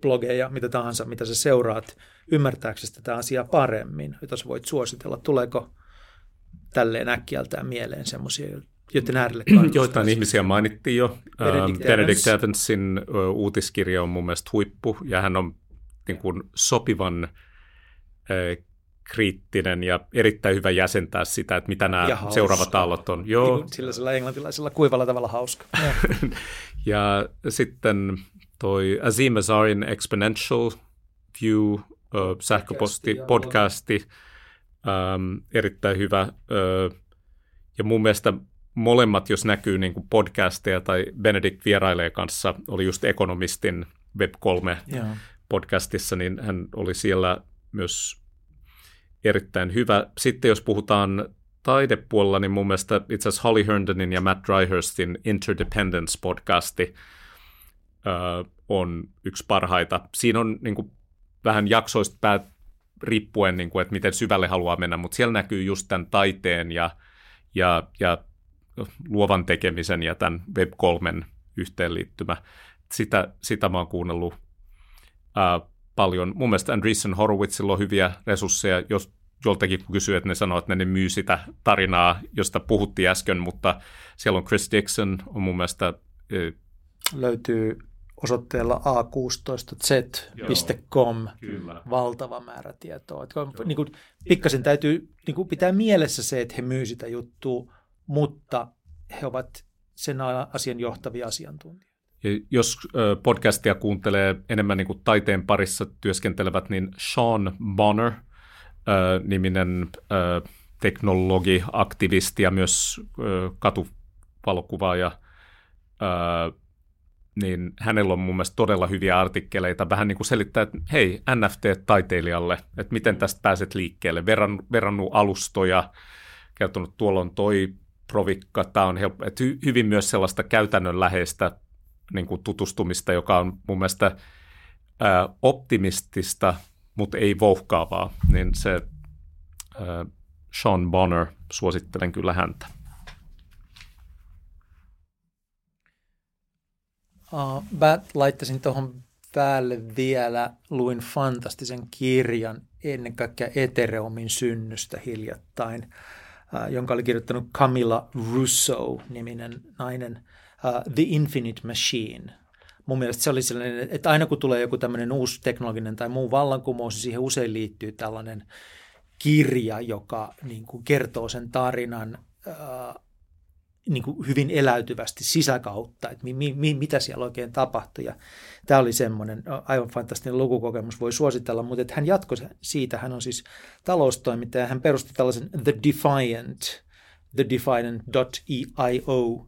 blogeja, mitä tahansa, mitä sä seuraat ymmärtääksesi tätä asiaa paremmin, jota sä voit suositella. Tuleeko tälleen äkkiältään mieleen semmoisia, joiden äärelle Joitain ihmisiä mainittiin jo. Benedict, Benedict Evansin uh, uutiskirja on mun mielestä huippu, ja hän on niin kuin, sopivan kriittinen ja erittäin hyvä jäsentää sitä, että mitä nämä seuraavat aallot on. Joo. Niin sillä englantilaisella kuivalla tavalla hauska. ja sitten toi Azim Azarin Exponential View sähköposti, podcasti, podcasti ähm, erittäin hyvä. Äh, ja mun mielestä molemmat, jos näkyy niin kuin podcasteja tai Benedict vierailee kanssa, oli just Ekonomistin Web3 Joo. Podcastissa, niin hän oli siellä myös erittäin hyvä. Sitten jos puhutaan taidepuolella, niin mun mielestä itse asiassa Holly Herndonin ja Matt Dryhurstin Interdependence-podcasti ö, on yksi parhaita. Siinä on niin kuin, vähän jaksoista päät, riippuen, niin kuin, että miten syvälle haluaa mennä, mutta siellä näkyy just tämän taiteen ja, ja, ja luovan tekemisen ja tämän Web3 yhteenliittymä. Sitä, sitä mä oon kuunnellut ää, paljon. Mun mielestä Andreessen Horowitzilla on hyviä resursseja, jos joltakin kun kysyy, että ne sanoo, että ne myy sitä tarinaa, josta puhuttiin äsken, mutta siellä on Chris Dixon, on mun mielestä... Löytyy osoitteella a16z.com valtava määrä tietoa. Että, niin kuin, pikkasen täytyy niin kuin pitää mielessä se, että he myy sitä juttua, mutta he ovat sen asian johtavia asiantuntijoita. Ja jos podcastia kuuntelee enemmän niin kuin taiteen parissa työskentelevät, niin Sean Bonner niminen teknologi, aktivisti ja myös katuvalokuvaaja, niin hänellä on mun mielestä todella hyviä artikkeleita, vähän niin kuin selittää, että hei, NFT-taiteilijalle, että miten tästä pääset liikkeelle, verrannut, verrannut alustoja, kertonut, tuolla on toi provikka, tämä on helppo, että hy, hyvin myös sellaista käytännönläheistä niin kuin tutustumista, joka on mun mielestä ää, optimistista, mutta ei vouhkaavaa, niin se ää, Sean Bonner, suosittelen kyllä häntä. Uh, mä laittaisin tuohon päälle vielä, luin fantastisen kirjan ennen kaikkea Ethereumin synnystä hiljattain, jonka oli kirjoittanut Camilla Russo-niminen nainen – uh, The Infinite Machine. Mun mielestä se oli sellainen, että aina kun tulee joku tämmöinen uusi teknologinen tai muu vallankumous, niin siihen usein liittyy tällainen kirja, joka niin kuin kertoo sen tarinan uh, niin kuin hyvin eläytyvästi sisäkautta, että mi, mi, mitä siellä oikein tapahtui. Ja tämä oli semmoinen aivan fantastinen lukukokemus, voi suositella, mutta että hän jatkoi siitä. Hän on siis taloustoimittaja, hän perusti tällaisen The Defiant, thedefiant.io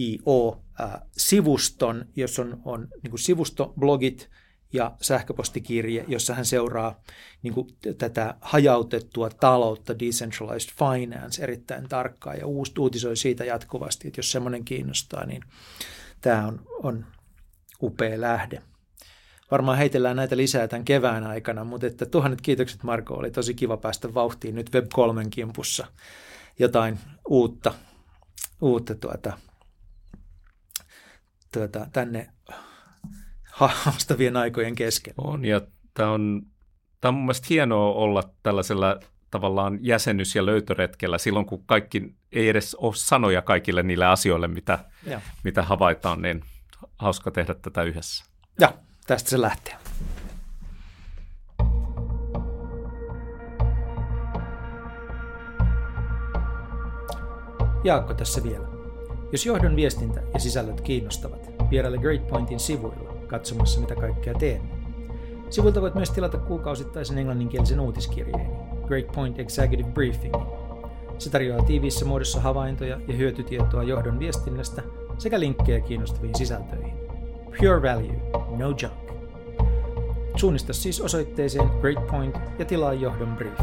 IO-sivuston, jossa on, on niin kuin sivustoblogit ja sähköpostikirje, jossa hän seuraa niin kuin, tätä hajautettua taloutta, decentralized finance, erittäin tarkkaan ja uutisoi siitä jatkuvasti, että jos semmoinen kiinnostaa, niin tämä on, on upea lähde. Varmaan heitellään näitä lisää tämän kevään aikana, mutta että tuhannet kiitokset Marko, oli tosi kiva päästä vauhtiin nyt Web3 kimpussa jotain uutta, uutta tuota, tuota, tänne haastavien aikojen kesken. On, ja tämä on, tämä on mun mielestä hienoa olla tällaisella tavallaan jäsennys- ja löytöretkellä silloin, kun kaikki ei edes ole sanoja kaikille niille asioille, mitä, mitä havaitaan, niin hauska tehdä tätä yhdessä. Ja, tästä se lähtee. Jaakko tässä vielä. Jos johdon viestintä ja sisällöt kiinnostavat, vieraile Greatpointin sivuilla katsomassa mitä kaikkea teemme. Sivuilta voit myös tilata kuukausittaisen englanninkielisen uutiskirjeeni, Greatpoint Executive Briefing. Se tarjoaa tiiviissä muodossa havaintoja ja hyötytietoa johdon viestinnästä sekä linkkejä kiinnostaviin sisältöihin. Pure value, no junk. Suunnista siis osoitteeseen Greatpoint ja tilaa johdon brief.